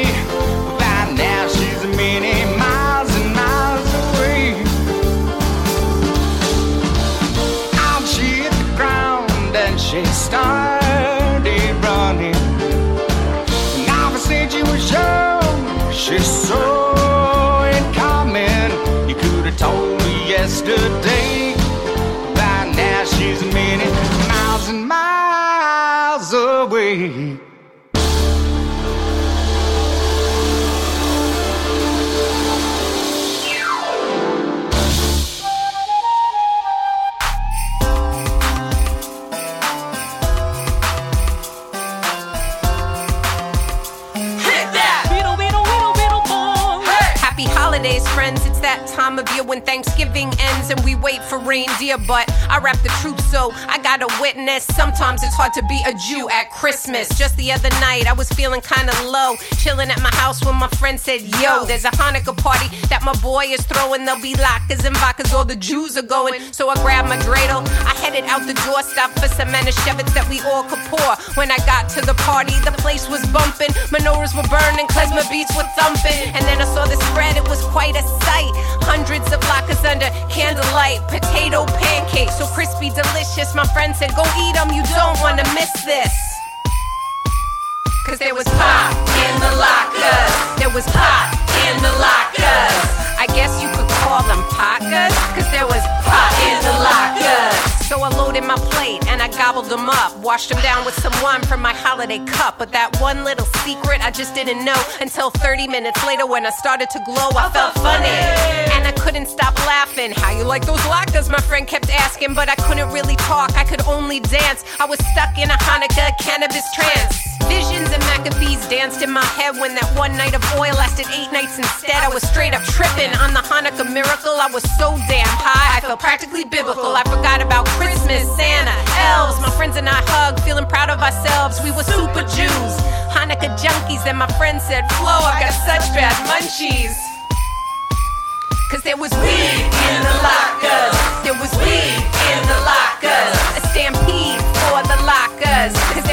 When Thanksgiving ends and we wait for reindeer. But I rap the truth, so I gotta witness. Sometimes it's hard to be a Jew at Christmas. Just the other night, I was feeling kinda low, chilling at my house when my friend said, Yo, there's a Hanukkah party that my boy is throwing. There'll be latkes and vodkas, all the Jews are going. So I grabbed my dreidel, I headed out the door, stopped for some Manischewitz that we all could pour. When I got to the party, the place was bumping, menorahs were burning, klezmer beats were thumping. And then I saw the spread, it was quite a sight. Hundreds of latkes under candlelight, potato pancakes, so crispy, delicious. My friend said, Go eat them, you don't wanna miss this. Cause there was pop in the latkes. There was pop in the latkes. I guess you could call them pockers. Cause there was pop in the latkes. So I loaded my plate and I gobbled them up. Washed them down with some wine from my holiday cup. But that one little secret I just didn't know until 30 minutes later when I started to glow. I felt funny. And I couldn't stop laughing. How you like those latkes? My friend kept asking, but I couldn't really talk. I could only dance. I was stuck in a Hanukkah cannabis trance. Visions and Maccabees danced in my head when that one night of oil lasted eight nights instead. I was straight up tripping on the Hanukkah miracle. I was so damn high, I felt practically biblical. I forgot about Christmas, Santa, elves. My friends and I hugged, feeling proud of ourselves. We were super Jews, Hanukkah junkies. And my friend said, Flo, I've got such bad munchies. Cause there was weed in the latkes. There was weed in the latkes. A stampede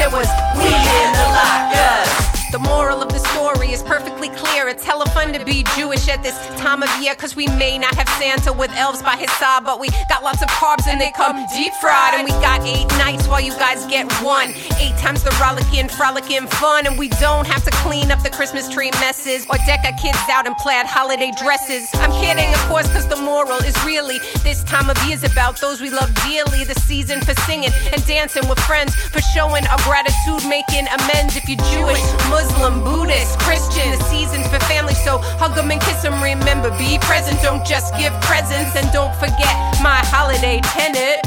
there was weed in the latkes. The moral of the story is perfectly clear. It's hella fun to be Jewish at this time of year. Cause we may not have Santa with elves by his side, but we got lots of carbs and they come deep fried. And we got eight nights while you guys get one. Eight times the rollicking, frolicking fun. And we don't have to clean up the Christmas tree messes or deck our kids out in plaid holiday dresses. I'm kidding, of course, cause the moral is really this time of year's about those we love dearly. The season for singing and dancing with friends, for showing our gratitude, making amends if you're Jewish, Buddhist, Christian. The season for family, so hug them and kiss them. Remember, be present, don't just give presents. And don't forget my holiday tenet.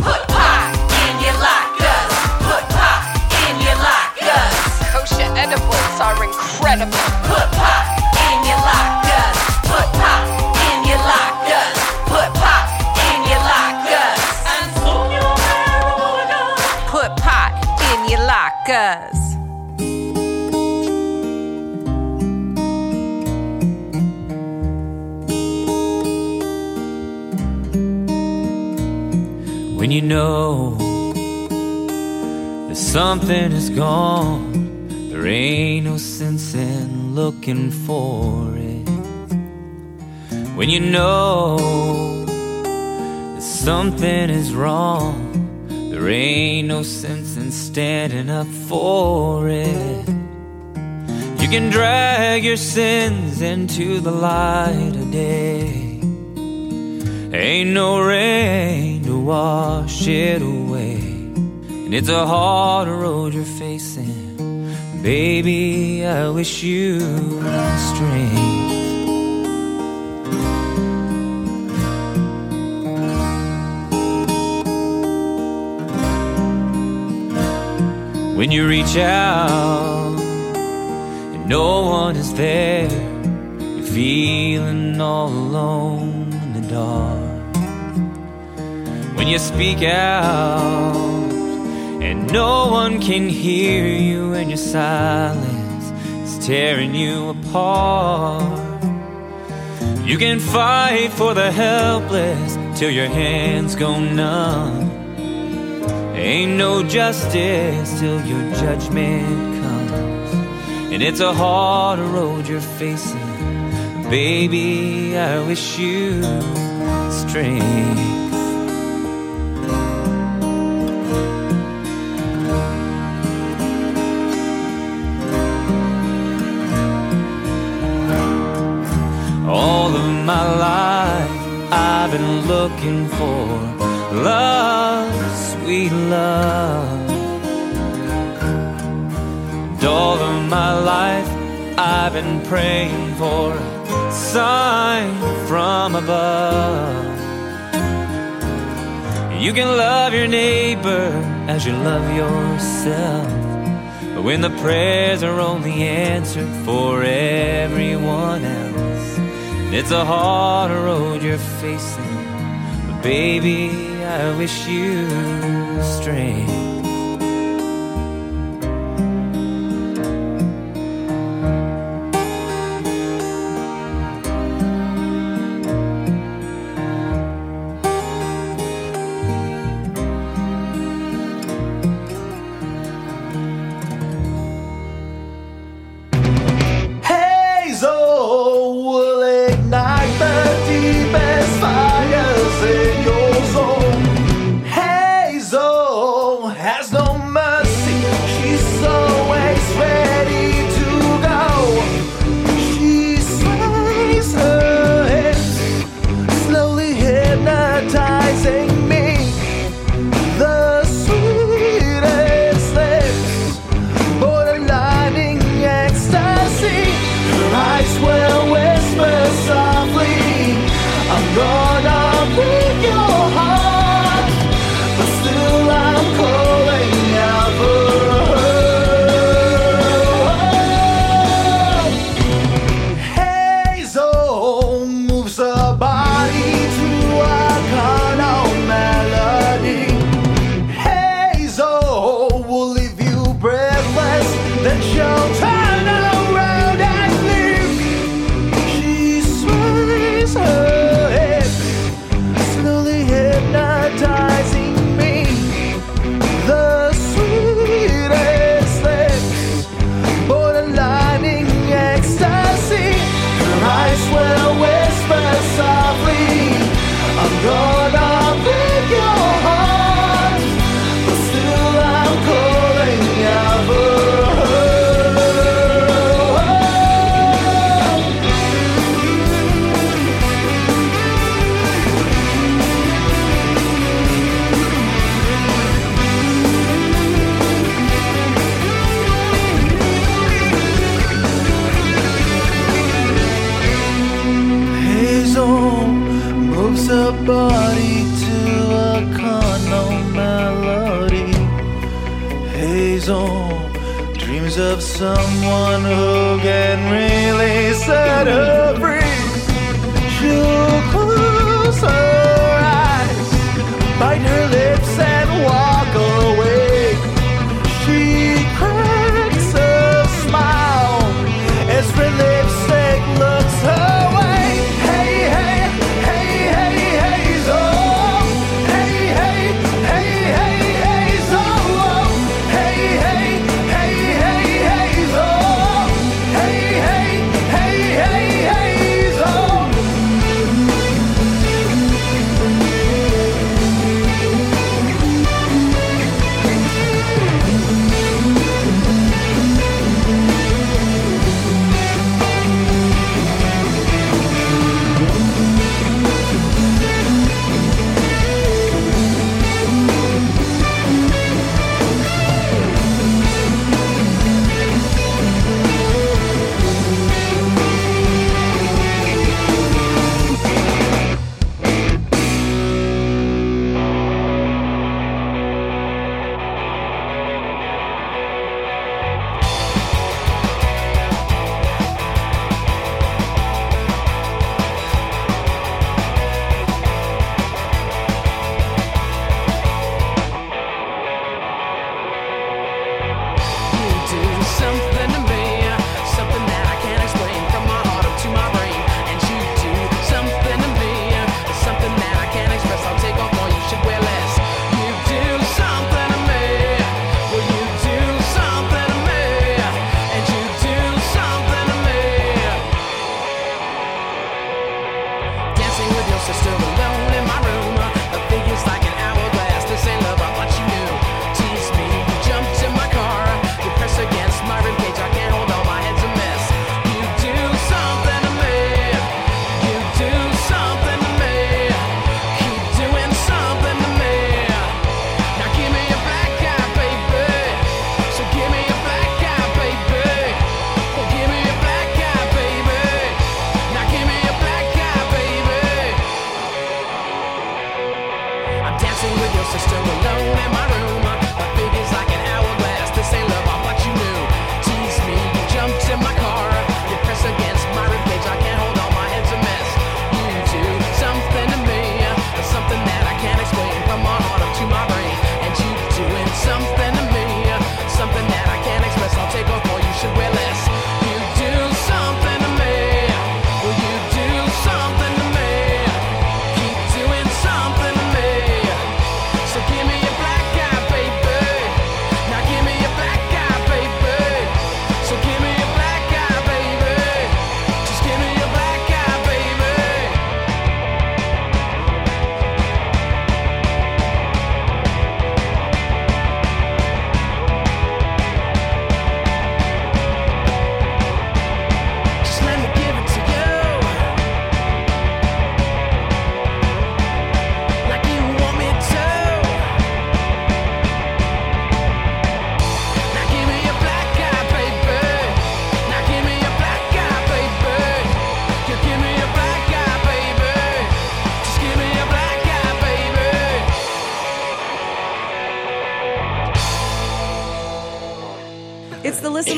Put pie in your latkes. Put pie in your latkes. Kosher edibles are incredible. Put pie in your latkes. You know that something is gone, there ain't no sense in looking for it. When you know that something is wrong, there ain't no sense in standing up for it. You can drag your sins into the light of day. Ain't no rain wash it away. And it's a hard road you're facing. Baby, I wish you strength. When you reach out and no one is there, you're feeling all alone in the dark. When you speak out and no one can hear you, and your silence is tearing you apart. You can fight for the helpless till your hands go numb. Ain't no justice till your judgment comes. And it's a hard road you're facing. Baby, I wish you strength. All of my life I've been looking for love, sweet love. And all of my life I've been praying for a sign from above. You can love your neighbor as you love yourself. When the prayers are only answered for everyone else, it's a hard road you're facing. But baby, I wish you strength.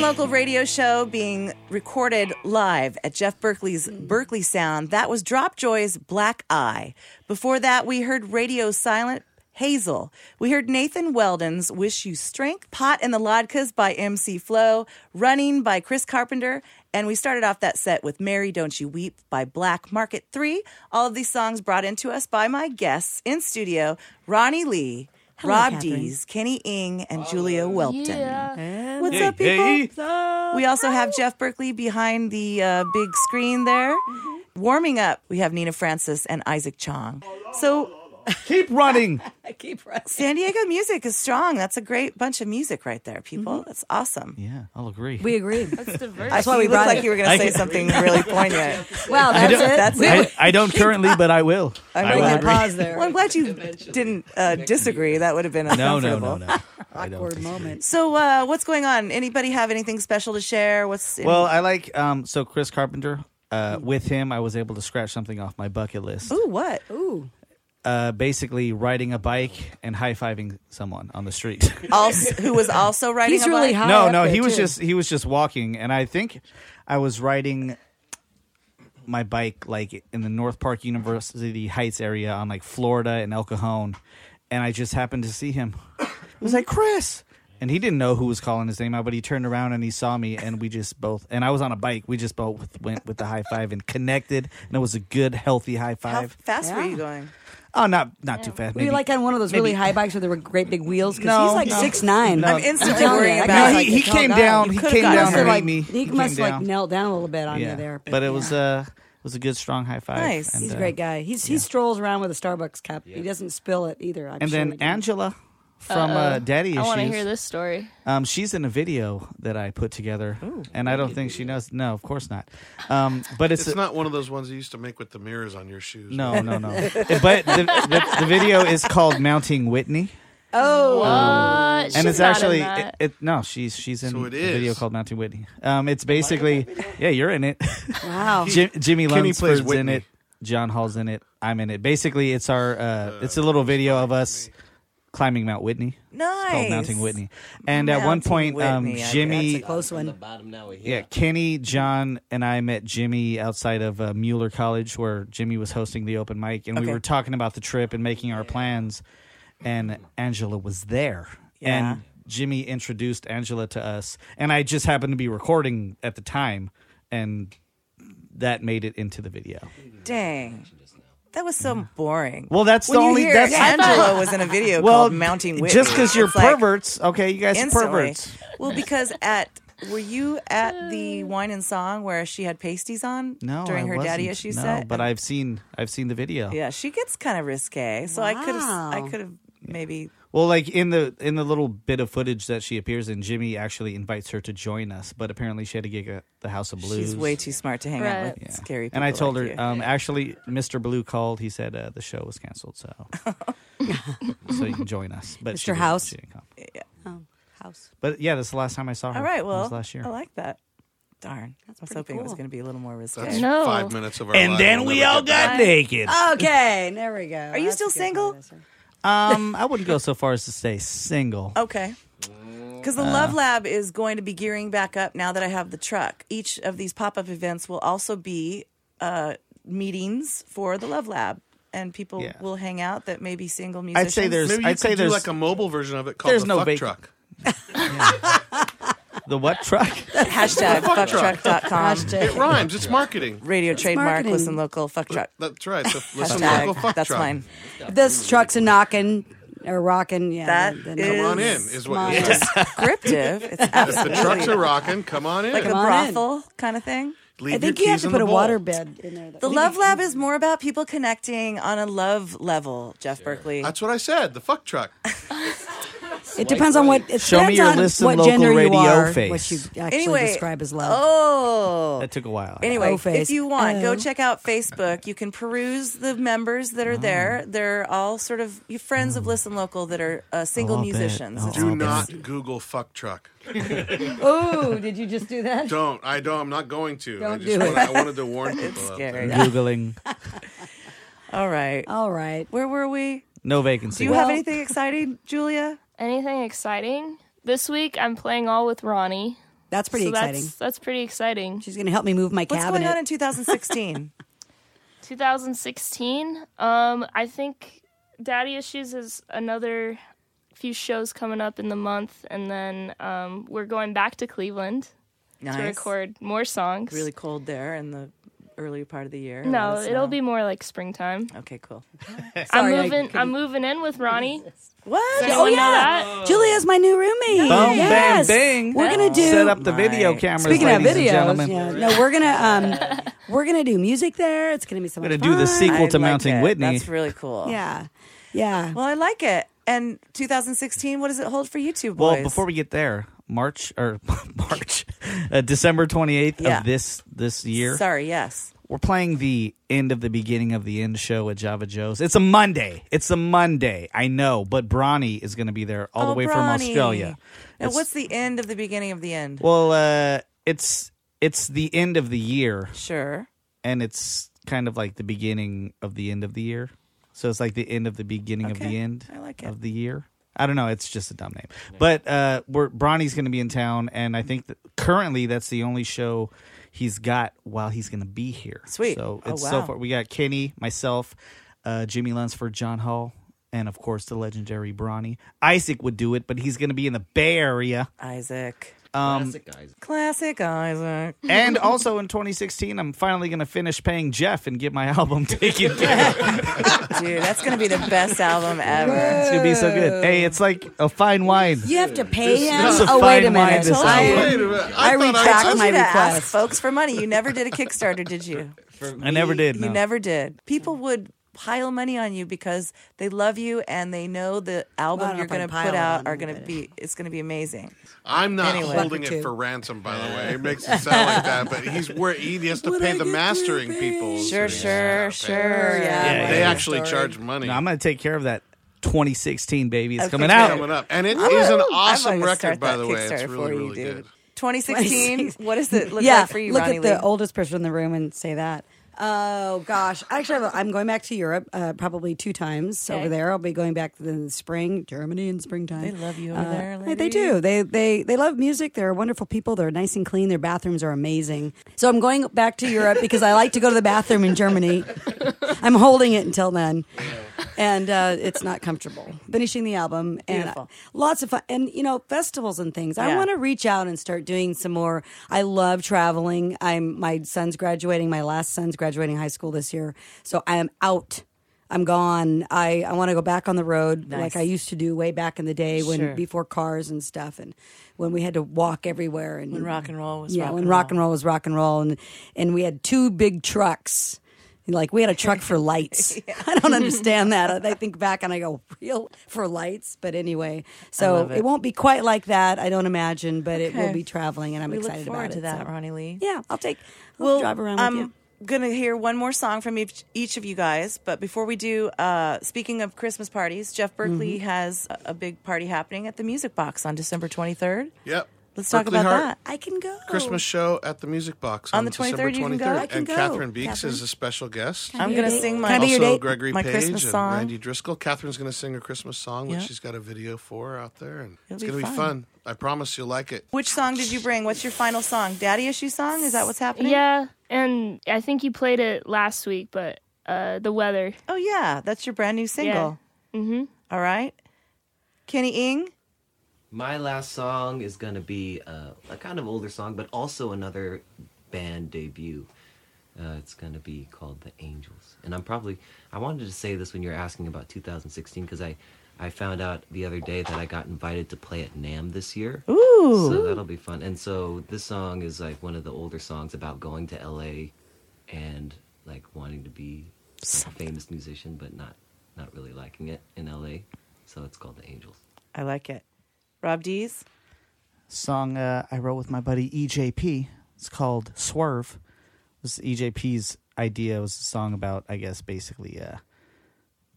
Local radio show being recorded live at Jeff Berkley's hmm. Berkley Sound. That was Drop Joy's Black Eye. Before that, we heard Radio Silent Hazel. We heard Nathan Weldon's Wish You Strength, Pot and the Latkes by MC Flo, Running by Chris Carpenter, and we started off that set with Mary Don't You Weep by Black Market 3. All of these songs brought into us by my guests in studio, Ronnie Lee, Hello, Rob Catherine. Dees, Kenny Ing, and Julia Welpton. Yeah. What's Hey, up, people? hey. We also have Jeff Berkeley behind the uh, big screen there. Warming up, we have Nina Francis and Isaac Chong. So keep running. keep running. San Diego music is strong. That's a great bunch of music right there, people. That's awesome. Yeah, I'll agree. We agree. That's diverse. That's why we looked like you were going I- to say something really poignant. Well, I that's don't, it. That's I, it. I don't currently, but I will. I'm I will glad- agree. Well, I'm glad you didn't uh, disagree. That would have been No, no, uncomfortable. no, no. I don't. Awkward moment. So, uh, what's going on? Anybody have anything special to share? What's Well, I like um. So Chris Carpenter. Uh, with him, I was able to scratch something off my bucket list. Ooh, what? Ooh. Uh, basically riding a bike and high fiving someone on the street. Also, who was also riding He's a really bike? high no, no, there, he was too. just he was just walking, and I think I was riding my bike like in the North Park University Heights area on like Florida and El Cajon, and I just happened to see him. I was like Chris, and he didn't know who was calling his name out, but he turned around and he saw me, and we just both and I was on a bike. We just both went with the high five and connected, and it was a good, healthy high five. How five. fast were you going? Oh, not not too fast. Were you maybe- like on one of those really high bikes with the great big wheels? Because No, he's like no. six nine. No. I'm instantly worrying about- No, he, he came down. He came down to meet like, me. He, He must came like down. knelt down a little bit on yeah, you there. but it was uh it was a good strong high five. nice. And, He's a uh, great guy. He's he strolls around with a Starbucks cup. He doesn't spill it either. I'm and sure then he- Angela from uh, Daddy Issues. I want to hear this story. Um, she's in a video that I put together, and I don't think she knows. No, of course not. Um, but it's, It's, a- not one of those ones you used to make with the mirrors on your shoes. No, no, no. but the, the, the video is called "Mounting Whitney." Oh, What? and She's it's not actually it, it- no, she's she's in So it a video called "Mounting Whitney." Um, it's basically yeah, you're in it. Wow. Jim, Jimmy Kenny plays Lunsford's in Whitney. it. John Hall's in it. I'm in it. Basically, it's our uh, it's a little video of us climbing Mount Whitney. It's called Mounting Whitney. And at one Mounting point, um, Whitney, I- Jimmy, That's a close one. Bottom now we yeah, Kenny, John, and I met Jimmy outside of uh, Mueller College, where Jimmy was hosting the open mic, and we Okay. were talking about the trip and making our plans. And Angela was there, Yeah. and Jimmy introduced Angela to us, and I just happened to be recording at the time, and that made it into the video. Dang. That was so boring. Well, that's when the only- hear that's- Angela was in a video Well, called Mounting Whitney. just 'cause you're it's like perverts, okay, you guys are instantly. perverts. Well, because at were you at the wine and song where she had pasties on No, during I her wasn't. daddy issue no, set? but I've seen I've seen the video. yeah, she gets kind of risque. So I could have I could have maybe Well, like in the in the little bit of footage that she appears in, Jimmy actually invites her to join us, but apparently she had to gig at the House of Blues. she's way too smart to hang out Right. with scary people. and I told like her, um, actually, Mr. Blue called. He said uh, the show was canceled, so so you can join us. But she Mr. didn't- House? she didn't come. Oh, house. But yeah, this is the last time I saw her. All right, It well, was last year. I like that. Darn, I was pretty hoping it was going to be a little more risque. That's No. five minutes of our and lives then we'll we never all get back. got naked. Okay, there we go. Are you That's still a good single? Part of this. Um, I wouldn't go so far as to say single. Okay. Because the Uh. Love Lab is going to be gearing back up now that I have the truck. Each of these pop up events will also be uh, meetings for the Love Lab, and people Yeah. will hang out that may be single I'd say there's- Maybe you I'd say do there's- like a mobile version of it called there's the no fuck vac- truck. The what truck? hashtag Fuck truck. fucktruck.com. It rhymes. It's marketing. Radio trademark, marketing. listen local, fuck truck. That's right. So listen, local Hashtag, fuck that's truck. mine. This truck's a knocking or rocking. Yeah, That then- is- Come on in. Is what mine. Descriptive. It's if the absolutely trucks are rocking, come on in. like a Come on in. brothel kind of thing. Leave I think you have keys to in put the a bowl. water bed in there. The Love Lab is more about people connecting on a love level, Jeff Berkley. That's what I said. The fuck truck. It depends on what. It Show me depends your on listen what local gender radio you are, face. What you actually Anyway, describe as love. Oh. That took a while. Anyway, Oh, face. if you want, go Oh. check out Facebook. You can peruse the members that are there. They're all sort of you friends of Listen Local that are uh, single Oh, I'll bet. musicians. Oh, It's- Do I'll not Google fuck truck. Oh, did you just do that? Don't. I don't. I'm not going to. I Don't just do wanted, it. I wanted to warn people. out scary. Googling. All right. All right. Where were we? No vacancies. Do vacancy. you have anything exciting, Julia? Anything exciting? This week I'm playing all with Ronnie. That's pretty so exciting. That's, that's pretty exciting. She's going to help me move my cabin. What's cabinet. going on in 2016? 2016. Um, I think Daddy Issues is another few shows coming up in the month, and then um, we're going back to Cleveland nice. to record more songs. It's really cold there in the early part of the year. No, it'll know. be more like springtime. Okay, cool. I'm moving. I'm moving in with Ronnie. What? Does anyone know yeah. that? Julia's my new roommate. Boom, bang, yes. bang. We're gonna do. Set up the video Right. cameras, Speaking of ladies and videos, gentlemen. yeah, no, we're gonna um, we're gonna do music there. It's gonna be so We're gonna do the sequel I to like Mounting it. Whitney. That's really cool. Yeah, yeah. Well, I like it. And 2016, what does it hold for you two Well, before we get there, March or March, uh, December twenty eighth Yeah. of this this year, Sorry, yes. we're playing the end of the beginning of the end show at Java Joe's. It's a Monday. It's a Monday. I know, but Bronny is going to be there all oh, the way from Australia. Now, It's- what's the end of the beginning of the end? Well, uh, it's it's the end of the year, Sure. and it's kind of like the beginning of the end of the year. So it's like the end of the beginning of the end I like it. of the year. I don't know. It's just a dumb name. But uh, we're Bronny's going to be in town, and I think that currently that's the only show he's got while he's going to be here. Sweet. So Oh, it's so wow. far. We got Kenny, myself, uh, Jimmy Lunsford, John Hall, and of course the legendary Bronny. Isaac would do it, but he's going to be in the Bay Area. Isaac. Um, Classic Isaac. and also in 2016, I'm finally going to finish paying Jeff and get my album taken care of. Dude, that's going to be the best album ever. It's going to be so good. Hey, it's like a fine wine. You have to pay him. This is a oh wait a fine wine, minute. this I, album. Wait a minute. I, I retract told my you to ask request. folks for money. You never did a Kickstarter, did you? I never did. You never did. People would pile money on you because they love you and they know the album don't you're going to put out are going to be. It's going to be amazing. I'm not Anyway. holding it for ransom, by the way. It makes it sound like that, but he's where he has to pay the mastering people. Sure, sure, sure. Yeah. they actually charge money. No, I'm going to take care of that 2016, baby. It's Okay, coming good. out. coming up, and it is Woo! an I'm awesome gonna record, by that the way. It's Kickstarter really, for you, really dude. good. 2016. what does it look yeah, like for you, look Ronnie at Lee? the oldest person in the room and say that. Oh gosh, actually, I'm going back to Europe uh, probably two times Okay. over there. I'll be going back in the spring, Germany in springtime. They love you over Uh, there, They, they do. They they they love music. They're wonderful people. They're nice and clean. Their bathrooms are amazing. So I'm going back to Europe because I like to go to the bathroom in Germany. I'm holding it until then, and uh, it's not comfortable. Finishing the album and Beautiful. lots of fun, and you know festivals and things. I want to reach out and start doing some more. I love traveling. I'm my son's graduating. My last son's graduating high school this year, so I am out. I'm gone. I, I want to go back on the road Nice. like I used to do way back in the day when Sure. before cars and stuff, and when we had to walk everywhere and When rock and roll was yeah, rock when and rock and roll was rock and roll, and and we had two big trucks. Like we had a truck for lights. I don't understand that. I think back and I go, real for lights. But anyway, so it. it. won't be quite like that. I don't imagine, but it will be traveling, and I'm we excited look forward about to it. that, so. Ronnie Lee. Yeah, I'll take. I'll Well, drive around I'm with you. gonna hear one more song from each, each of you guys, but before we do, uh, speaking of Christmas parties, Jeff Berkley Mm-hmm. has a, a big party happening at the Music Box on December 23rd. Yep. Let's talk Berkley about Hart that. I can go. Christmas show at the Music Box On on, the December 23rd, you can go? 23rd. I can and go. Catherine Beeks Catherine? is a special guest. I'm gonna sing my Can I be your also date? Gregory My Page Christmas and song. Randy Driscoll. Catherine's going to sing her Christmas song, which Yeah. she's got a video for out there, and It'll it's be going to be fun. fun. I promise you'll like it. Which song did you bring? What's your final song? Daddy issue song? Is that what's happening? Yeah, and I think you played it last week, but uh, the weather. Oh yeah, that's your brand new single. Mm-hmm. All right, Kenny Ing. My last song is gonna be uh, a kind of older song, but also another band debut. Uh, it's gonna be called The Angels, and I'm probably I wanted to say this when you were asking about 2016 because I I found out the other day that I got invited to play at NAMM this year. Ooh. So that'll be fun. And so this song is like one of the older songs about going to LA and like wanting to be like, a famous musician, but not not really liking it in LA. So it's called The Angels. I like it. Rob Dees. Song uh, I wrote with my buddy EJP. It's called Swerve. This EJP's idea It was a song about, I guess, basically uh,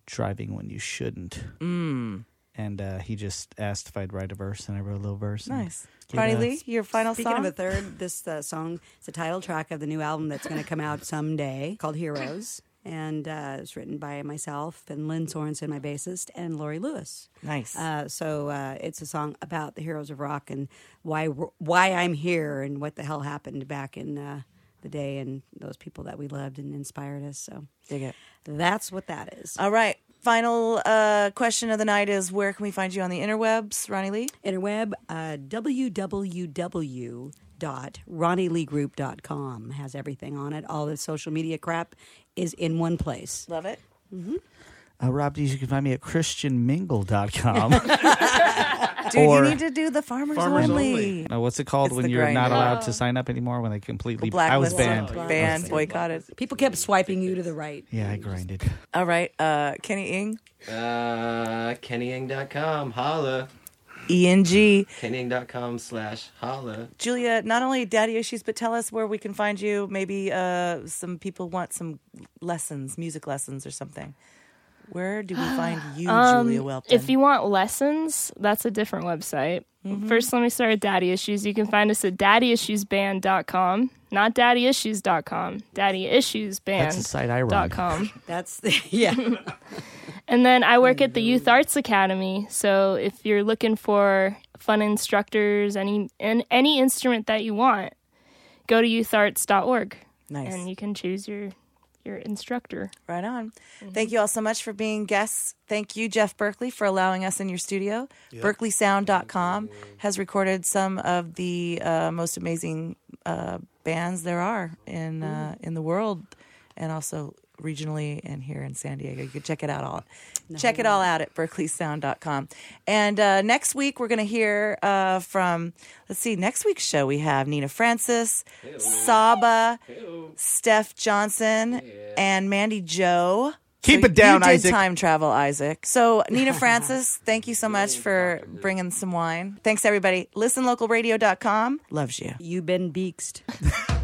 driving when you shouldn't. Mm. And uh, he just asked if I'd write a verse, and I wrote a little verse. Nice. gave Ronnie Lee, your final Speaking song. of a third, this uh, song is the title track of the new album that's going to come out someday called Heroes. And uh, it's written by myself and Lynn Sorensen, my bassist, and Lori Lewis. Nice. Uh, so uh, it's a song about the heroes of rock and why why I'm here and what the hell happened back in uh, the day and those people that we loved and inspired us. So Dig it. that's what that is. All right. Final uh, question of the night is where can we find you on the interwebs, Ronnie Lee? Interweb, uh, www.ronnieleegroup.com has everything on it. All the social media crap is in one place. Love it. Uh, Rob Dees, you can find me at christianmingle.com. Dude, Or- you need to do the farmers, Farmers only. only. Uh, what's it called It's when you're not allowed to sign up anymore? When they completely. Black I was list, banned. Banned, boycotted. People kept swiping you to the right. Yeah, I grinded. All right. Uh, Kenny Ing, Uh, KennyIng.com, holla. ENG. KennyIng.com slash holla. Julia, not only daddy issues, but tell us where we can find you. Maybe uh, some people want some lessons, music lessons or something. Where do we find you, Um, Julia Welton? If you want lessons, that's a different website. Mm-hmm. First, let me start with Daddy Issues. You can find us at daddyissuesband.com, not daddyissues.com, daddyissuesband.com. That's the site I run. That's the, yeah. And then I work at the Youth Arts Academy. So if you're looking for fun instructors, any and any instrument that you want, go to youtharts.org. Nice. And you can choose your your instructor. Right on. Thank you all so much for being guests. Thank you, Jeff Berkley, for allowing us in your studio. Yep. Berkleysound.com has recorded some of the uh, most amazing uh, bands there are in uh, in the world, and also regionally and here in San Diego. You can check it out all. Check it all out at berkleysound.com. And uh, next week we're going to hear uh, from. Let's see. Next week's show we have Nina Francis, Saba, Steph Johnson, and Mandy Joe. Keep So it down, you did Isaac. time travel, Isaac. So Nina Francis, thank you so much for bringing some wine. Thanks everybody. ListenLocalRadio.com loves you. You've been beaked.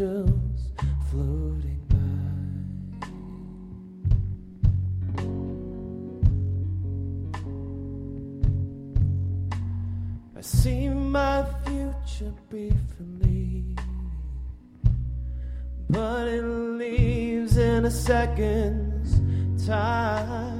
angels floating by. I see my future before me, but it leaves in a second's time.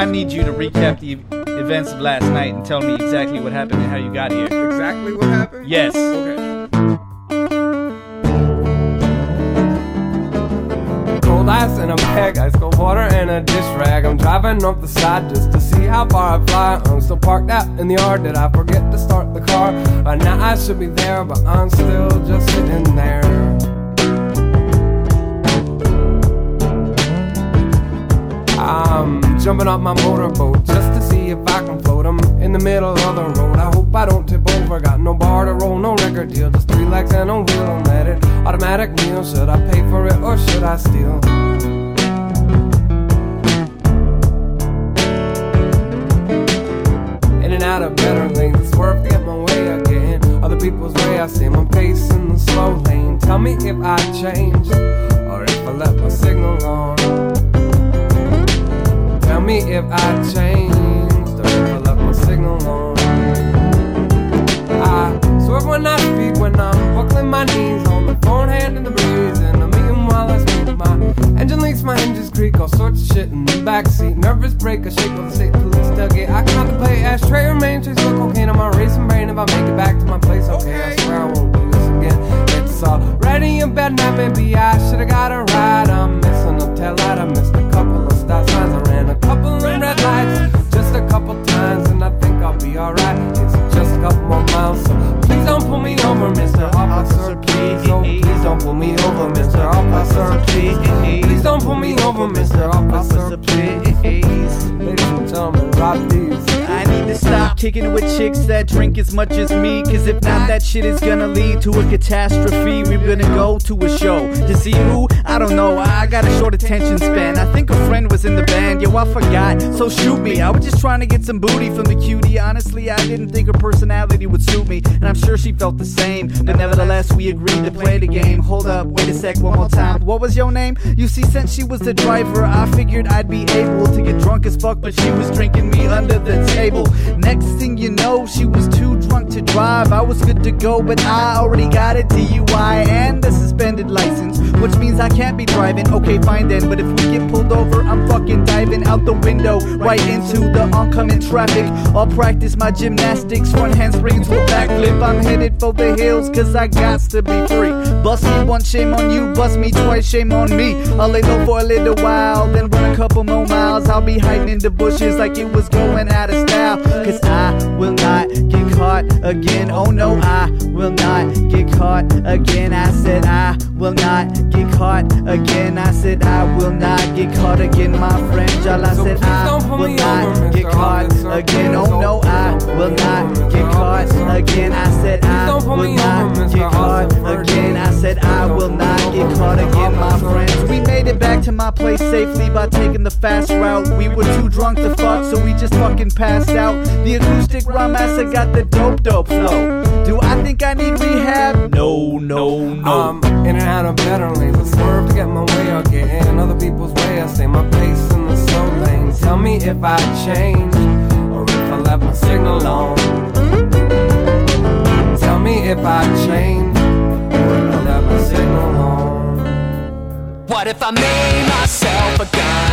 I need you to recap the events of last night and tell me exactly what happened and how you got here. Exactly what happened? Yes. Okay. Cold ice and a peg, ice cold water and a dish rag. I'm driving up the side just to see how far I fly. I'm still parked out in the yard. Did I forget to start the car? By now I should be there, but I'm still just sitting there. jumping off my motorboat just to see if I can float. I'm in the middle of the road. I hope I don't tip over. Got no bar to roll, no record deal. Just three legs and a wheel. I'm it. Automatic meal. Should I pay for it or should I steal? In and out of better lanes. Swerve, get my way again. Other people's way. I see them. pace in the slow lane. Tell me if I change or if I left my signal on. Tell me if I changed or left my signal on. I swerve when I speed when I'm buckling my knees on the forehand in the breeze and I'm eating while I speak. My engine leaks, my hinges creak, all sorts of shit in the backseat. Nervous break, a shake of the state police tailgate. I contemplate ashtray remain, chase the cocaine on my racing brain. If I make it back to my place, okay, I swear I won't do this again. It's already a bad night, maybe I should've got a ride. I'm missing a tail light, I missed a couple couple times, and I think I'll be alright. It's just a couple more miles, so please don't pull me over, Mr. Officer, please. Oh, please don't pull me over, Mr. Officer, please. Please don't pull me over, Mr. Officer, please. Ladies and gentlemen, Rob Dees. I need to stop kicking with chicks that drink as much as me. Cause if not, that shit is gonna lead to a catastrophe. We're gonna go to a show to see who? I don't know. I got a short attention span. I think a friend was in the band. Yo, I forgot. So shoot me. I was just trying to get some booty from the cutie. Honestly, I didn't think her personality would suit me. And I'm sure she felt the same. But nevertheless, we agreed to play the game. Hold up, wait a sec, one more time. What was your name? You see, since she was the driver, I figured I'd be able to get drunk as fuck. But she was drinking me under the table. Next thing you know, she was too drunk to drive. I was good to go, but I already got a DUI and a suspended license, which means I can't be driving. Okay, fine then, but if we get pulled over, I'm fucking diving out the window right into the oncoming traffic. I'll practice my gymnastics, front handspring to a backflip. I'm headed for the hills, cause I got to be free. Bust me once, shame on you, bust me twice, shame on me. I'll lay low for a little while, then run a couple more miles. I'll be hiding in the bushes like it was going out of style. Cause I will not get caught again. Oh no, I will not get caught again. I said I will not get caught again. I said I will not get caught again, my friend. Y'all, I said I will not get caught again. Oh no, I will not get caught again. I said I will not get caught again. I said I will not get caught again, my friends. We made it back to my place safely by taking the fast route. We were too drunk to fuck, so we just fucking passed out. The acoustic rhyme got the dope dope flow. Do I think I need rehab? No, no, no. I'm in and out of better lanes. I swerve to get my way. I'll get in other people's way. I stay my pace in the slow lane. Tell me if I change or if I left my signal on. If I change or I. What if I made myself a gun?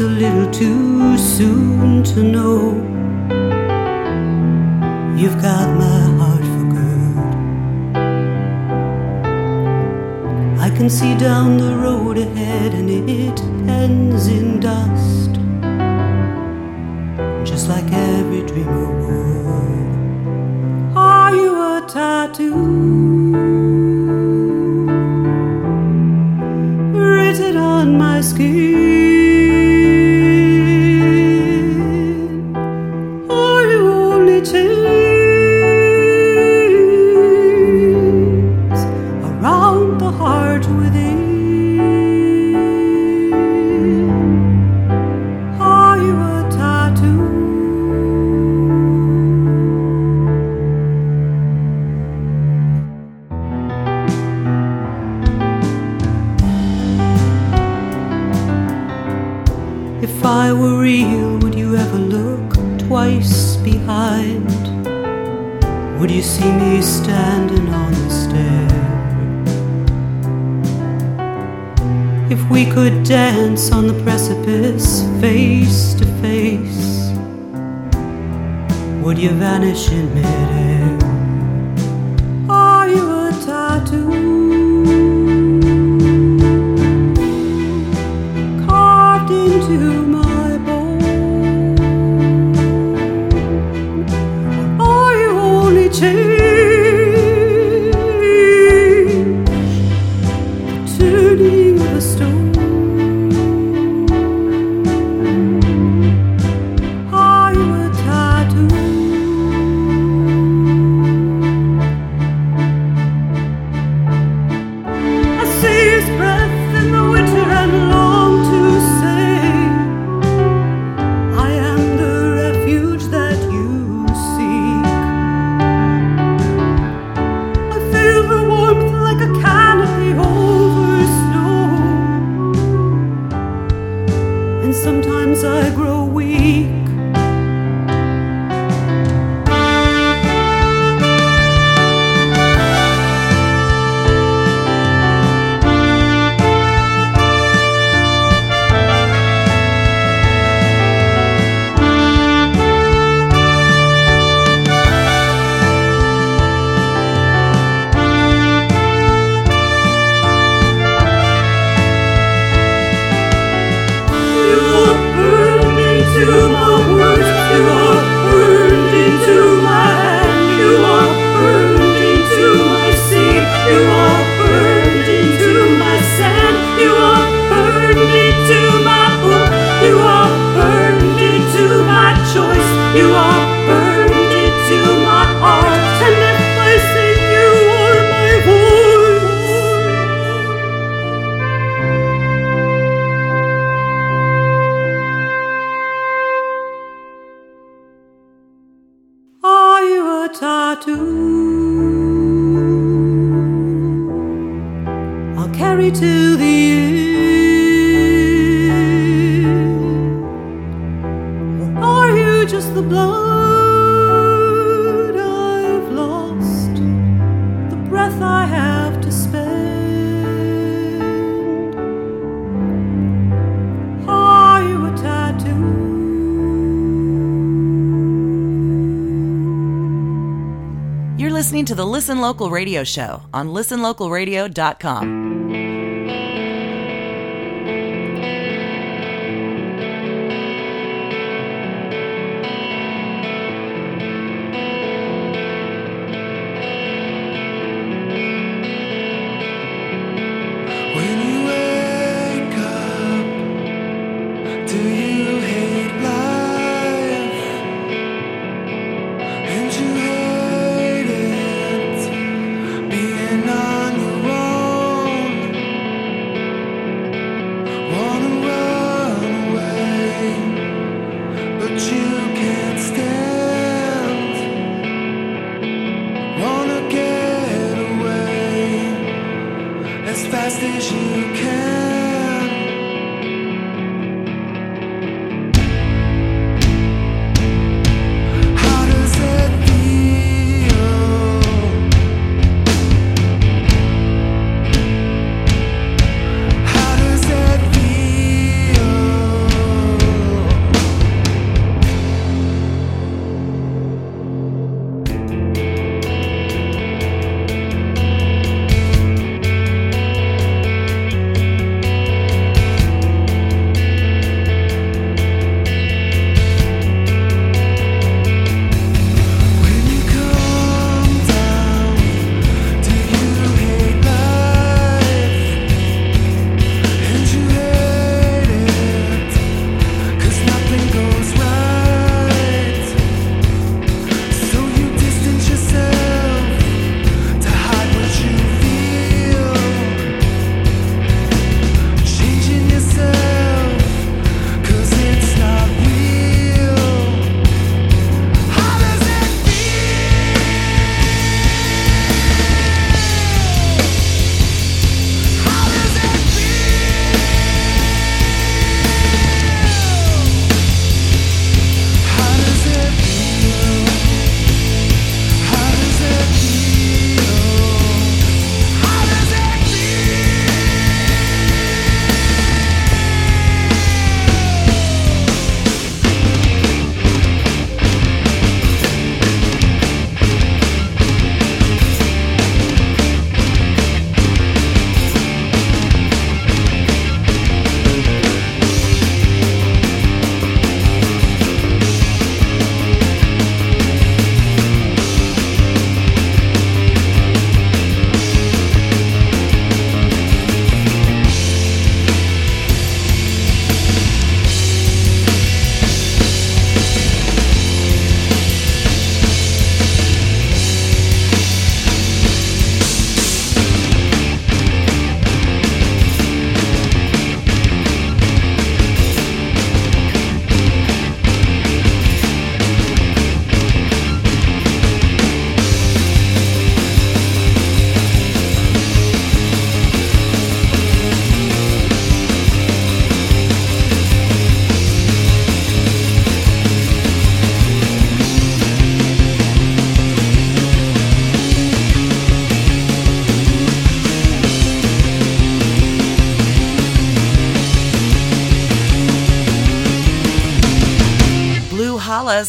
A little too soon to know Listen Local Radio Show on listenlocalradio.com.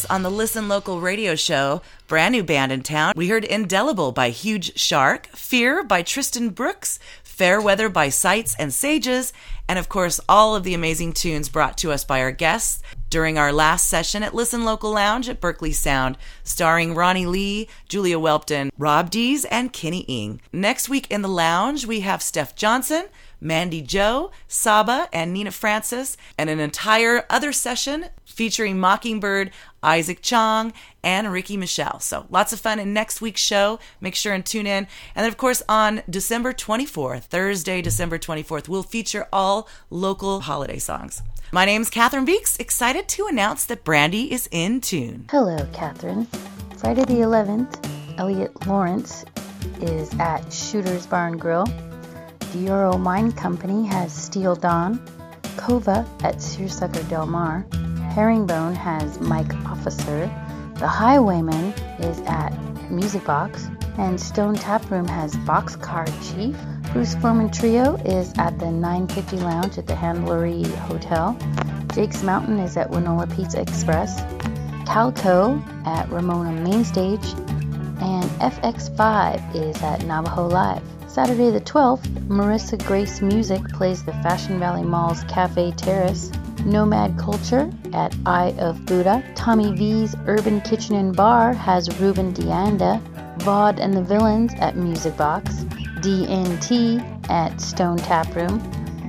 Hollas on the Listen Local radio show. Brand new band in town. We heard Indelible by Huge Shark, Fear by Tristan Brooks, Fair Weather by Sights and Sages, and of course, all of the amazing tunes brought to us by our guests during our last session at Listen Local Lounge at Berkley Sound, starring Ronnie Lee, Julia Welpton, Rob Dees, and Kenny Ing. Next week in the lounge, we have Steph Johnson, Mandy Joe, Saba, and Nina Francis, and an entire other session featuring Mockingbird, Isaac Chong, and Ricky Michelle. So lots of fun in next week's show. Make sure and tune in. And then, of course, on December 24th, Thursday, December 24th, we'll feature all local holiday songs. My name's Catherine Beeks, excited to announce that Brandy is in tune. Hello, Catherine. Friday the 11th, Elliot Lawrence is at Shooter's Barn Grill. Dioro Mine Company has Steel Dawn. Kova at Searsucker Del Mar. Herringbone has Mike Officer. The Highwayman is at Music Box. And Stone Tap Room has Boxcar Chief. Bruce Foreman Trio is at the 950 Lounge at the Handlery Hotel. Jake's Mountain is at Winola Pizza Express. Calco at Ramona Main Stage. And FX5 is at Navajo Live. Saturday the 12th, Marissa Grace Music plays the Fashion Valley Mall's Cafe Terrace. Nomad Culture at Eye of Buddha. Tommy V's Urban Kitchen and Bar has Ruben Dianda. Vaud and the Villains at Music Box. DNT at Stone Tap Room.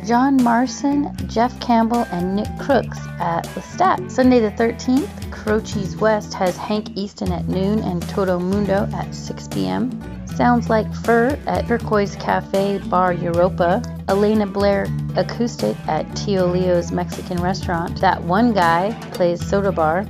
John Marson, Jeff Campbell, and Nick Crooks at Lestat. Sunday the 13th, Croce's West has Hank Easton at noon and Toto Mundo at 6 p.m. Sounds Like Fur at Turquoise Cafe Bar Europa. Elena Blair Acoustic at Tio Leo's Mexican Restaurant. That One Guy plays Soda Bar.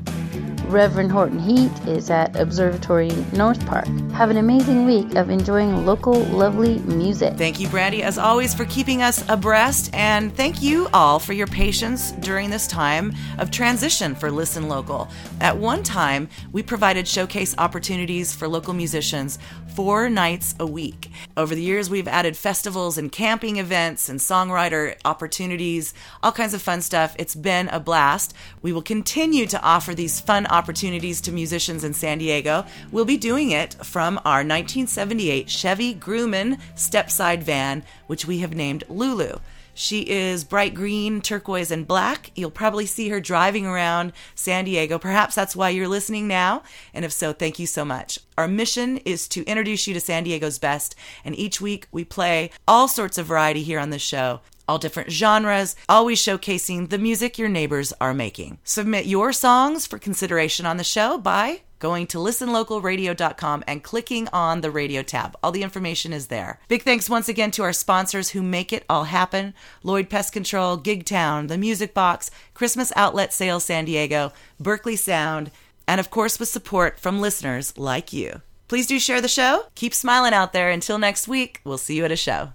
Reverend Horton Heat is at Observatory North Park. Have an amazing week of enjoying local, lovely music. Thank you, Brandy, as always, for keeping us abreast. And thank you all for your patience during this time of transition for Listen Local. At one time, we provided showcase opportunities for local musicians four nights a week. Over the years, we've added festivals and camping events and songwriter opportunities, all kinds of fun stuff. It's been a blast. We will continue to offer these fun opportunities to musicians in San Diego. We'll be doing it from our 1978 Chevy Grumman stepside van, which we have named Lulu. She is bright green, turquoise, and black. You'll probably see her driving around San Diego. Perhaps that's why you're listening now. And if so, thank you so much. Our mission is to introduce you to San Diego's best. And each week we play all sorts of variety here on the show. All different genres, always showcasing the music your neighbors are making. Submit your songs for consideration on the show by going to listenlocalradio.com and clicking on the radio tab. All the information is there. Big thanks once again to our sponsors who make it all happen Lloyd Pest Control, Gigtown, The Music Box, Christmas Outlet Sales San Diego, Berkley Sound, and of course with support from listeners like you. Please do share the show. Keep smiling out there. Until next week, we'll see you at a show.